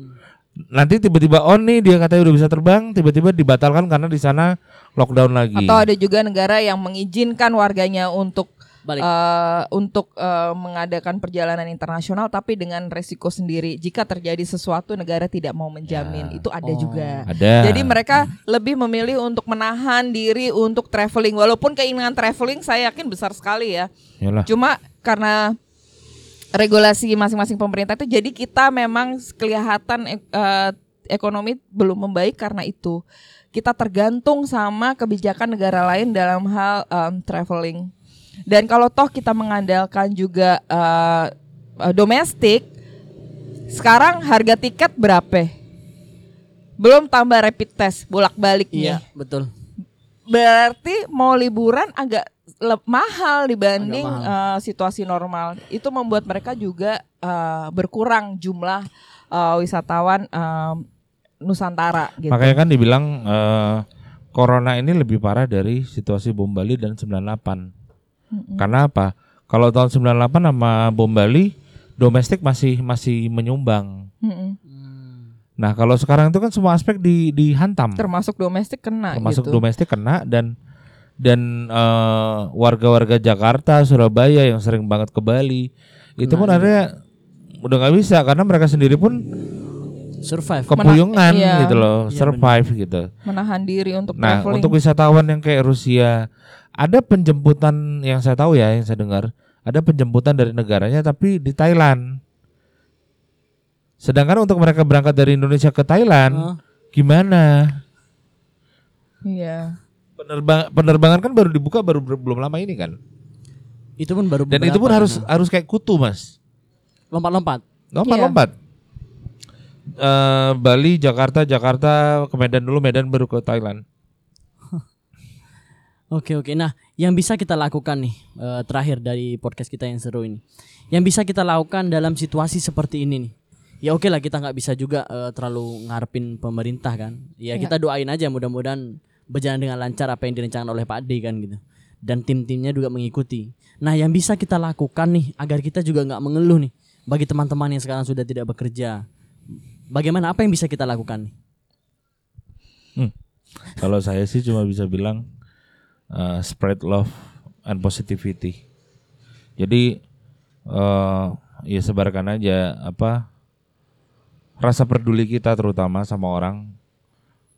Nanti tiba-tiba on nih dia katanya udah bisa terbang, tiba-tiba dibatalkan karena di sana lockdown lagi. Atau ada juga negara yang mengizinkan warganya untuk Balik. eh, untuk eh, mengadakan perjalanan internasional tapi dengan resiko sendiri. Jika terjadi sesuatu negara tidak mau menjamin. Ya. Itu ada Oh. juga. Ada. Jadi mereka lebih memilih untuk menahan diri untuk traveling. Walaupun keinginan traveling saya yakin besar sekali ya. Yalah. Cuma karena regulasi masing-masing pemerintah itu jadi kita memang kelihatan eh, ekonomi belum membaik karena itu. Kita tergantung sama kebijakan negara lain dalam hal em, traveling. Dan kalau toh kita mengandalkan juga eh, domestik, sekarang harga tiket berapa? Belum tambah rapid test bolak-baliknya. Iya, betul. Berarti mau liburan agak mahal dibanding Agak mahal. eh, situasi normal. Itu membuat mereka juga eh, berkurang jumlah eh, wisatawan eh, Nusantara gitu. Makanya kan dibilang eh, corona ini lebih parah dari situasi bom Bali dan 98. Karena apa? Kalau tahun 98 sama bom Bali domestik masih masih menyumbang. Mm-mm. Nah, kalau sekarang itu kan semua aspek di dihantam. Termasuk domestik kena Termasuk gitu. domestik kena dan dan eh, warga-warga Jakarta, Surabaya yang sering banget ke Bali itu pun akhirnya udah nggak bisa karena mereka sendiri pun Survive. kepuyungan iya. gitu loh, Iya, survive gitu. Menahan diri untuk Nah, traveling. untuk wisatawan yang kayak Rusia, ada penjemputan yang saya tahu ya, yang saya dengar, ada penjemputan dari negaranya tapi di Thailand. Sedangkan untuk mereka berangkat dari Indonesia ke Thailand, Oh. gimana? Iya. Penerbang penerbangan kan baru dibuka baru belum lama ini kan. Itu pun baru Dan itu pun harus nah. harus kayak kutu, Mas. lompat-lompat. Lompat-lompat. Eh, Bali, Jakarta, Jakarta, ke Medan dulu, Medan baru ke Thailand. Oke oke. Nah, yang bisa kita lakukan nih eh, terakhir dari podcast kita yang seru ini, yang bisa kita lakukan dalam situasi seperti ini nih. Ya oke lah kita nggak bisa juga eh, terlalu ngarepin pemerintah kan. Ya kita doain aja mudah-mudahan berjalan dengan lancar apa yang direncanakan oleh Pak D kan gitu. Dan tim-timnya juga mengikuti. Nah, yang bisa kita lakukan nih agar kita juga nggak mengeluh nih bagi teman-teman yang sekarang sudah tidak bekerja. Bagaimana apa yang bisa kita lakukan nih? Kalau saya sih cuma bisa bilang uh, spread love and positivity. Jadi uh, ya sebarkan aja apa rasa peduli kita terutama sama orang.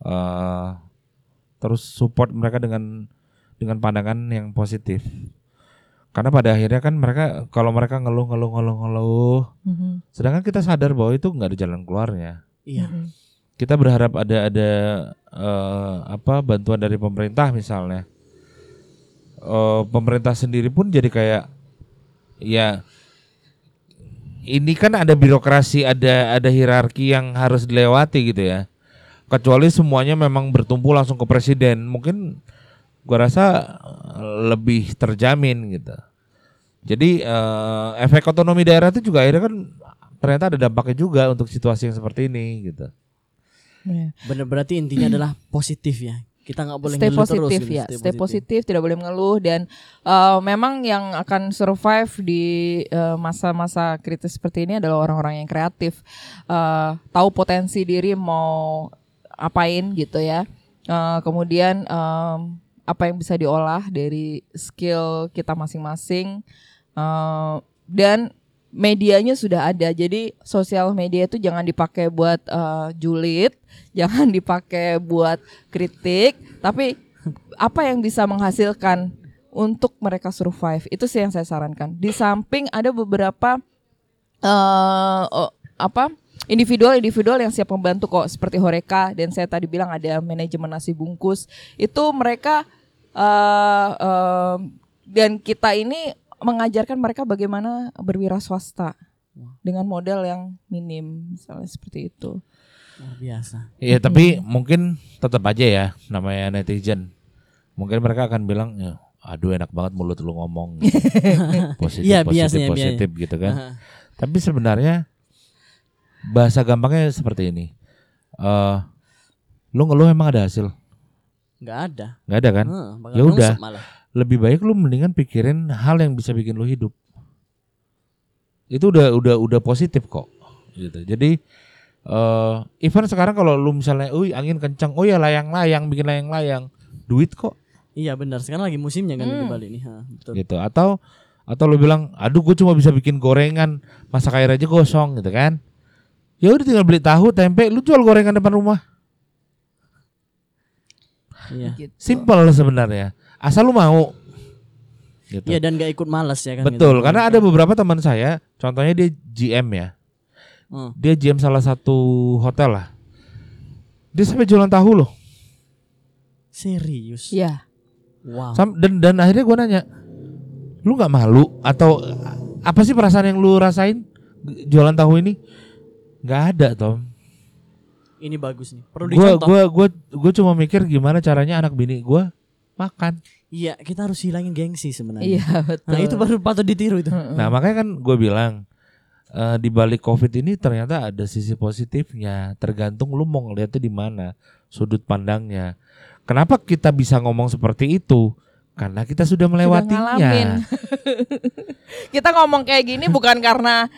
Uh, terus support mereka dengan dengan pandangan yang positif. Karena pada akhirnya kan mereka kalau mereka ngeluh ngeluh ngeluh ngeluh, Mhm. sedangkan kita sadar bahwa itu nggak ada jalan keluarnya. Iya. Mhm. Kita berharap ada ada eh, apa bantuan dari pemerintah misalnya. Eh, pemerintah sendiri pun jadi kayak ya ini kan ada birokrasi, ada ada hierarki yang harus dilewati gitu ya. Kecuali semuanya memang bertumpu langsung ke presiden, mungkin gua rasa eh, lebih terjamin gitu. Jadi eh, efek otonomi daerah itu juga akhirnya kan ternyata ada dampaknya juga untuk situasi yang seperti ini gitu. Iya. Bener berarti intinya adalah positif ya. Kita nggak boleh stay ngeluh positif terus gitu, ya, stay, positif, tidak boleh mengeluh dan uh, memang yang akan survive di uh, masa-masa kritis seperti ini adalah orang-orang yang kreatif, Uh, tahu potensi diri mau apain gitu ya, Uh, kemudian um, apa yang bisa diolah dari skill kita masing-masing. Uh, dan medianya sudah ada, jadi sosial media itu jangan dipakai buat uh, julid, jangan dipakai buat kritik, tapi apa yang bisa menghasilkan untuk mereka survive? Itu sih yang saya sarankan. Di samping ada beberapa oh, apa individual-individual yang siap membantu kok seperti Horeca dan saya tadi bilang ada manajemen nasi bungkus itu mereka eh em, dan kita ini mengajarkan mereka bagaimana berwira swasta dengan modal yang minim misalnya seperti itu. Luar biasa. Iya tapi mungkin tetap aja ya namanya netizen. Mungkin mereka akan bilang ya, aduh enak banget mulut lu ngomong. gitu. positif, Iya, positif, biasanya, positif gitu kan. Aha. Tapi sebenarnya bahasa gampangnya seperti ini. Eh lu ngeluh emang ada hasil? Nggak ada. Nggak ada kan? Heeh, bakal Ya udah. Lebih baik lu mendingan pikirin hal yang bisa bikin lu hidup. Itu udah udah udah positif kok. Gitu. Jadi eh even sekarang kalau lu misalnya, "Uy, angin kencang." Oh ya layang-layang, bikin layang-layang. Duit kok Iya benar. Sekarang lagi musimnya kan di Hmm. Bali nih. Ha, betul. gitu. Atau atau lu bilang, "Aduh, gue cuma bisa bikin gorengan, masak air aja gosong." gitu kan. Ya udah tinggal beli tahu, tempe, lu jual gorengan depan rumah. Iya. Gitu. Simpel sebenarnya. Asal lu mau. Gitu. Iya dan nggak ikut malas ya kan. Betul, gitu. karena ada beberapa teman saya, contohnya dia GM ya. Hmm. Dia GM salah satu hotel lah. Dia sampai jualan tahu loh. Serius. Ya. Wow. Sam- dan dan akhirnya gua nanya, lu nggak malu atau apa sih perasaan yang lu rasain jualan tahu ini? Nggak ada Tom. Ini bagus nih. Perlu Gua dicontoh. gua gua gua cuma mikir gimana caranya anak bini gua makan. Iya, kita harus hilangin gengsi sebenarnya. Iya betul. Nah, itu baru patut ditiru itu. Nah makanya kan gue bilang eh, di balik covid ini ternyata ada sisi positifnya. Tergantung lu mau ngeliatnya di mana sudut pandangnya. Kenapa kita bisa ngomong seperti itu? Karena kita sudah melewatinya. ngalamin. kita ngomong kayak gini bukan karena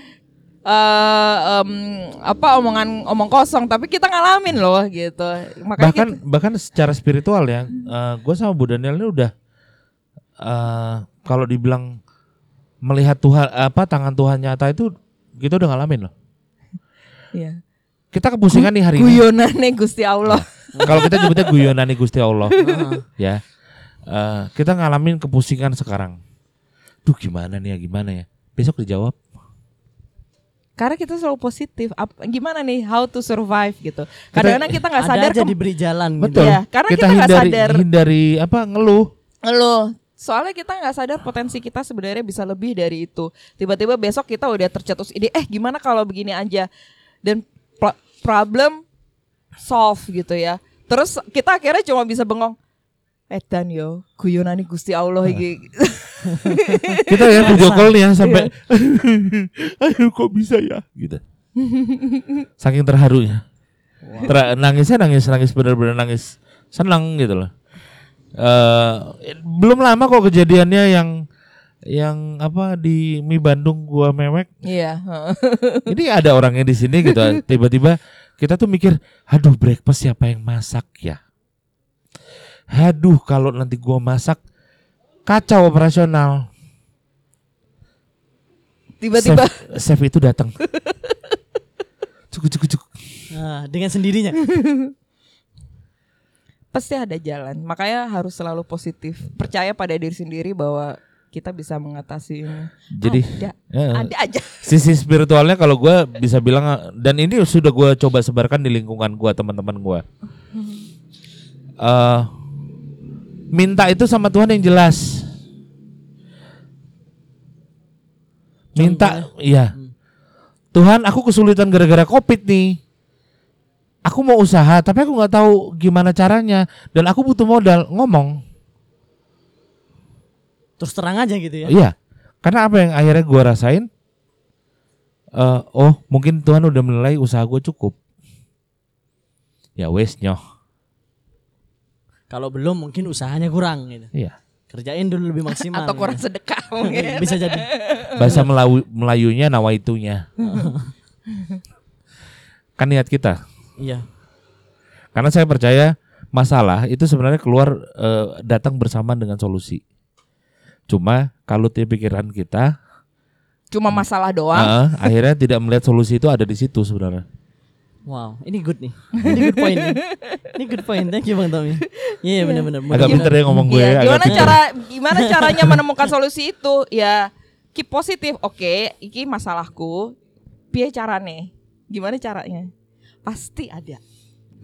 eh em, apa omongan omong kosong, tapi kita ngalamin loh gitu. Makanya bahkan kita- bahkan secara spiritual ya, gue sama Bu Daniel ini udah eh, kalau dibilang melihat Tuhan apa tangan Tuhan nyata itu kita udah ngalamin loh. Iya. Kita kepusingan nih hari ini. guyonane Gusti Allah. Kalau kita nyebutnya guyonani Gusti Allah. Ya Eh, kita ngalamin kepusingan sekarang duh gimana nih ya gimana ya besok dijawab Karena kita selalu positif. Ap- gimana nih how to survive gitu. Kadang-kadang kita nggak Ada sadar aja ke diberi jalan betul gitu. Iya, karena kita, nggak sadar. hindari apa ngeluh Loh, soalnya kita nggak sadar potensi kita sebenarnya bisa lebih dari itu. Tiba-tiba besok kita udah tercetus ide, eh gimana kalau begini aja dan pro- problem solve gitu ya. Terus kita akhirnya cuma bisa bengong. Edan yo, guyonane Gusti Allah iki. kita ya video call nih ya sampai ayo kok bisa ya? Gitu. Saking terharunya Ter nangisnya nangis nangis benar-benar nangis. Senang gitu loh. Eh belum lama kok kejadiannya yang yang apa di mie Bandung gua mewek. Iya. ini ada orangnya di sini gitu. Tiba-tiba kita tuh mikir aduh breakfast siapa yang masak ya aduh kalau nanti gua masak kacau operasional Tiba-tiba chef, chef itu datang cukup cukup cukup Nah, dengan sendirinya. pasti ada jalan. Makanya harus selalu positif. Percaya pada diri sendiri bahwa kita bisa mengatasi ini. Jadi ada, ya, ada aja. sisi spiritualnya kalau gue bisa bilang dan ini sudah gue coba sebarkan di lingkungan gue teman-teman gue. Eh, minta itu sama Tuhan yang jelas. Minta, iya. Tuhan, aku kesulitan gara-gara covid nih. Aku mau usaha, tapi aku nggak tahu gimana caranya dan aku butuh modal. Ngomong, Terus terang aja gitu ya. Iya. Karena apa yang akhirnya gua rasain? eh oh, mungkin Tuhan udah menilai usaha gue cukup. Ya wes nyoh. Kalau belum mungkin usahanya kurang gitu. Iya. Kerjain dulu lebih maksimal. Atau kurang gitu. sedekah mungkin. Bisa jadi. Bahasa Melayu, Melayunya nawaitunya. kan niat kita. Iya. Karena saya percaya masalah itu sebenarnya keluar eh, datang bersamaan dengan solusi. Cuma kalau di pikiran kita Cuma masalah doang. eh, akhirnya tidak melihat solusi itu ada di situ sebenarnya. Wow, ini good nih. Ini good point nih. Ini good point. Thank you Bang Tommy. Iya benar-benar. Agak pinter ya ngomong gue. Iya, ya, agak gimana pinter. cara gimana caranya menemukan solusi itu? Ya keep positif. Oke, iki masalahku. Piye carane? Gimana caranya? Pasti ada.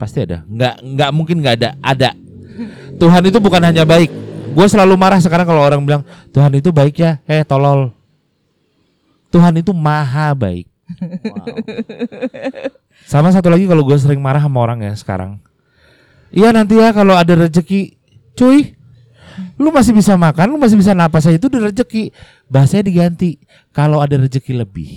Pasti ada. Nggak nggak mungkin nggak ada. Ada. Tuhan itu bukan hanya baik. Gue selalu marah sekarang kalau orang bilang Tuhan itu baik ya. Eh tolol. Tuhan itu maha baik. Sama satu lagi kalau gue sering marah sama orang ya sekarang. Iya nanti ya kalau ada rezeki, cuy, lu masih bisa makan, lu masih bisa napas aja itu udah rezeki. Bahasanya diganti. Kalau ada rezeki lebih.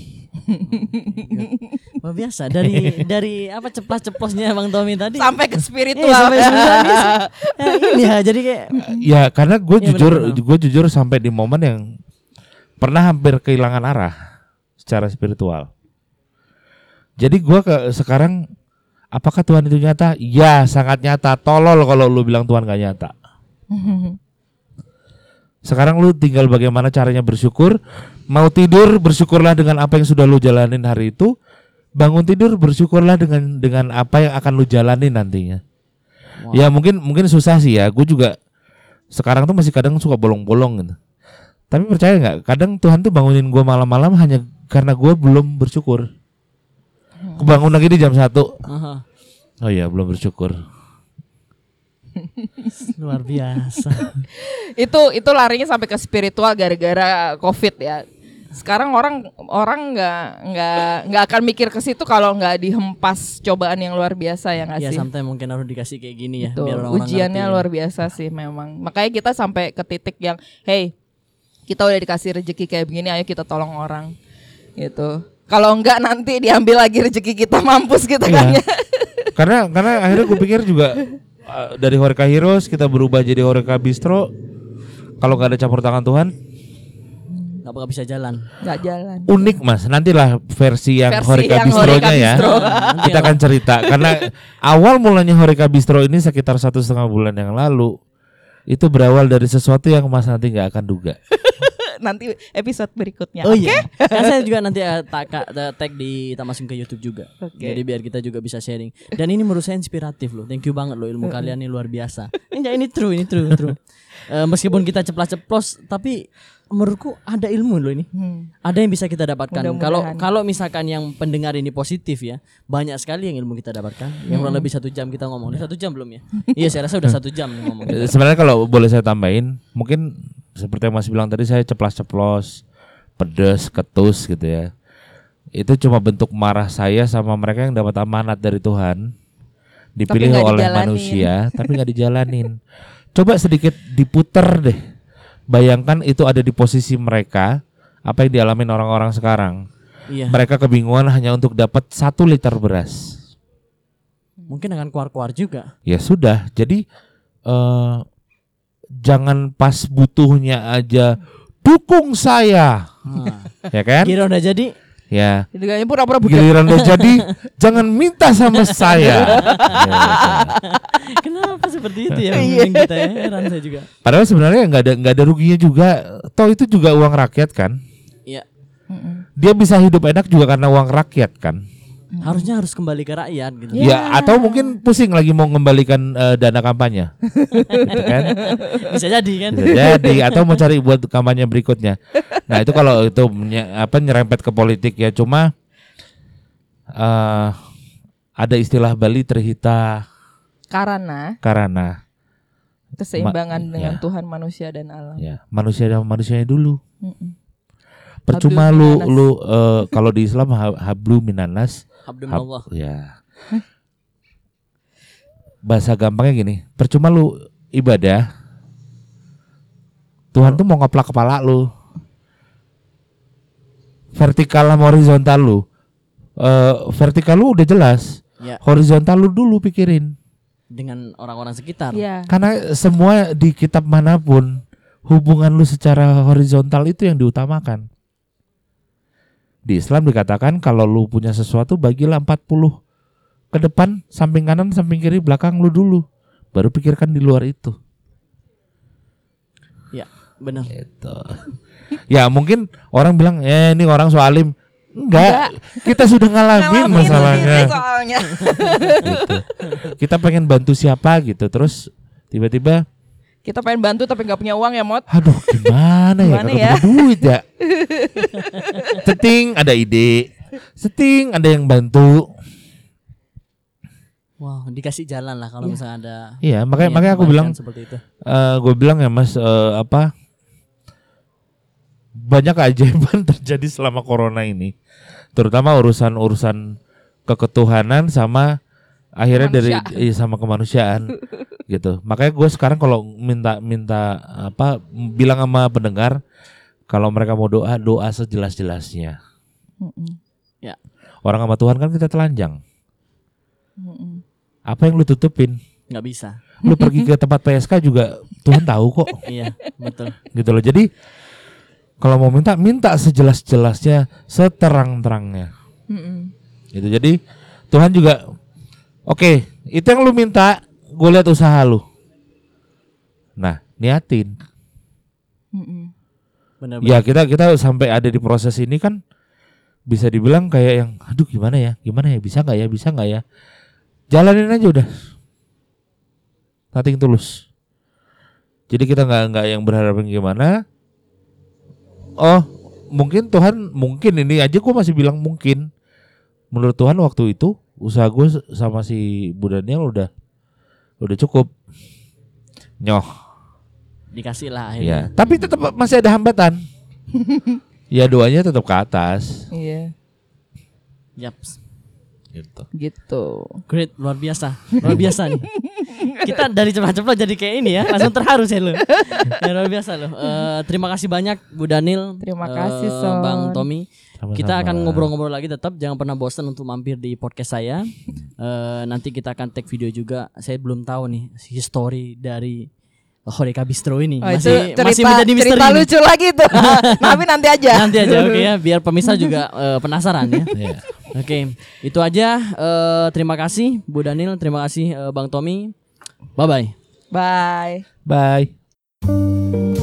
Wah biasa dari dari apa ceplas-ceplosnya Bang Tommy tadi. Sampai ke Iya, spiritual. sampai spiritual ini sih. Ya, ini ya jadi kayak Ya karena gue Iya, jujur, gue jujur sampai di momen yang pernah hampir kehilangan arah secara spiritual. Jadi gue ke sekarang, apakah Tuhan itu nyata? Ya sangat nyata. Tolol kalau lu bilang Tuhan gak nyata. Sekarang lu tinggal bagaimana caranya bersyukur. Mau tidur bersyukurlah dengan apa yang sudah lu jalanin hari itu. Bangun tidur bersyukurlah dengan dengan apa yang akan lu jalanin nantinya. Ya mungkin mungkin susah sih ya. Gue juga sekarang tuh masih kadang suka bolong-bolong gitu. Tapi percaya nggak? Kadang Tuhan tuh bangunin gue malam-malam hanya karena gue belum bersyukur. Kebangun lagi di jam satu. aha, Oh iya belum bersyukur. luar biasa. itu itu larinya sampai ke spiritual gara-gara covid ya sekarang orang orang nggak nggak nggak akan mikir ke situ kalau nggak dihempas cobaan yang luar biasa ya nggak Ya sih sometimes mungkin harus dikasih kayak gini ya Tuh, biar orang-orang ujiannya ngerti. luar biasa sih memang makanya kita sampai ke titik yang hey kita udah dikasih rezeki kayak begini ayo kita tolong orang gitu kalau enggak nanti diambil lagi rezeki kita mampus gitu kan ya karena karena akhirnya gue pikir juga uh, dari Horeca Heroes kita berubah jadi Horeca Bistro. Kalau nggak ada campur tangan Tuhan, nggak bakal bisa jalan. nggak jalan unik mas. Nantilah versi yang Versi Horeca yang Bistronya Horeca ya. Bistro. kita akan cerita karena awal mulanya Horeca Bistro ini sekitar satu setengah bulan yang lalu itu berawal dari sesuatu yang mas nanti nggak akan duga. Nanti episode berikutnya Oh oke iya. Kan saya juga nanti uh, tak tag di Tamasum ke YouTube juga. Oke. Jadi biar kita juga bisa sharing. Dan ini menurut saya inspiratif loh. Thank you banget loh ilmu kalian ini luar biasa. Ini ini true, ini true, true. Eh, meskipun kita ceplas-ceplos tapi menurutku ada ilmu loh ini. Hmm. Ada yang bisa kita dapatkan. Kalau kalau misalkan yang pendengar ini positif ya, banyak sekali yang ilmu kita dapatkan. Yang kurang lebih satu jam kita ngomong. Udah satu jam belum ya? iya, saya rasa udah satu jam nih ngomong. Eh, Sebenarnya kalau boleh saya tambahin, mungkin seperti yang Mas bilang tadi saya ceplas-ceplos, pedes, ketus gitu ya. Itu cuma bentuk marah saya sama mereka yang dapat amanat dari Tuhan. Dipilih oleh dijalanin. manusia, tapi nggak dijalanin. Coba sedikit diputer deh. Bayangkan itu ada di posisi mereka, apa yang dialamin orang-orang sekarang. Iya. Mereka kebingungan hanya untuk dapat satu liter beras. Mungkin akan keluar-keluar juga. Ya sudah, jadi eh jangan pas butuhnya aja dukung saya, Nah, ya kan? kira udah jadi Ya. itu kayaknya pura-pura budak Giliran udah jadi, jangan minta sama saya. Ya, Kenapa seperti itu ya memimpin kita ya? Heran saya juga. Padahal sebenarnya nggak ada nggak ada ruginya juga. Toh itu juga uang rakyat kan. Iya. Dia bisa hidup enak juga karena uang rakyat kan. Harusnya harus kembali ke rakyat gitu. Ya atau mungkin pusing lagi mau mengembalikan eh, dana kampanye. Gitu kan? Bisa jadi kan. Bisa jadi atau mau cari buat kampanye berikutnya. Nah, itu kalau itu menye- apa nyerempet ke politik ya cuma eh ada istilah Bali terhita Karena karana keseimbangan Ma- dengan ya. Tuhan manusia dan alam. ya manusia dan manusianya dulu. Mm-mm. Percuma Hablum lu minanas. lu eh, kalau di Islam ha- hablu minanas Abdul hab- Allah. ya. Bahasa gampangnya gini, percuma lu ibadah Tuhan tuh mau ngeplak kepala lu. Vertikal sama horizontal lu. Eh vertikal lu udah jelas. Ya, Horizontal lu dulu pikirin. dengan orang-orang sekitar. Iya. Karena semua di kitab mana pun hubungan lu secara horizontal itu yang diutamakan. Di Islam dikatakan kalau lu punya sesuatu bagilah 40 ke depan, samping kanan, samping kiri, belakang lu dulu. Baru pikirkan di luar itu. Ya, benar. Itu. ya mungkin orang bilang, "Eh, ini orang soalim." Enggak, kita sudah ngalamin Ngalamin masalahnya. gitu. Kita pengen bantu siapa gitu, terus tiba-tiba Kita pengen bantu tapi nggak punya uang ya, Mot. Aduh gimana ya? Gimana kalau ya? duit ya? Seting ada ide. Seting ada yang bantu. Wow, dikasih jalan lah kalau misalnya ada Iya makanya makanya aku bilang seperti itu. eh Gue bilang ya mas eh, Apa? Banyak keajaiban terjadi selama corona ini. Terutama urusan-urusan Keketuhanan sama Akhirnya dari iya, sama kemanusiaan gitu. Makanya gue sekarang kalau minta minta apa bilang sama pendengar kalau mereka mau doa doa sejelas-jelasnya. Mm-mm. Orang sama Tuhan kan kita telanjang. Mm-mm. Apa yang lu tutupin? nggak bisa. Lu pergi ke tempat PSK juga Tuhan tahu kok. iya, betul. Gitu loh. Jadi kalau mau minta minta sejelas-jelasnya, seterang-terangnya. Mm-mm. Gitu. Jadi Tuhan juga oke, itu yang lu minta, gue lihat usaha lu. Nah, niatin. Mm-mm. Ya kita kita sampai ada di proses ini kan bisa dibilang kayak yang aduh gimana ya? Gimana ya? Bisa nggak ya? Bisa nggak ya? Jalanin aja udah. Nothing tulus. Jadi kita nggak nggak yang berharap yang gimana. Oh mungkin Tuhan mungkin ini aja gue masih bilang mungkin. Menurut Tuhan waktu itu usaha gue sama si Bu Daniel udah udah cukup nyoh Dikasih lah Ya, akhirnya. tapi tetap masih ada hambatan. ya doanya tetap ke atas. Iya, Yaps. Gitu. gitu. Great, luar biasa. Luar biasa nih. Kita dari cepat-cepat jadi kayak ini ya, langsung terharu saya lo. Ya, luar biasa loh. Eh, terima kasih banyak Bu Daniel. Terima kasih, Son. Bang Tommy. Sama-sama. Kita akan ngobrol-ngobrol lagi tetap jangan pernah bosan untuk mampir di podcast saya. Eh, nanti kita akan take video juga. Saya belum tahu nih history dari Horeca Bistro ini. Oh, masih itu cerita, masih menjadi misteri. cerita ini. lucu lagi tuh. Tapi nanti aja. Nanti aja oke ya, biar pemirsa juga eh, penasaran ya. Iya. Oke, itu aja. Eh, terima kasih Bu Daniel, terima kasih eh, Bang Tommy. Bye bye. Bye. Bye.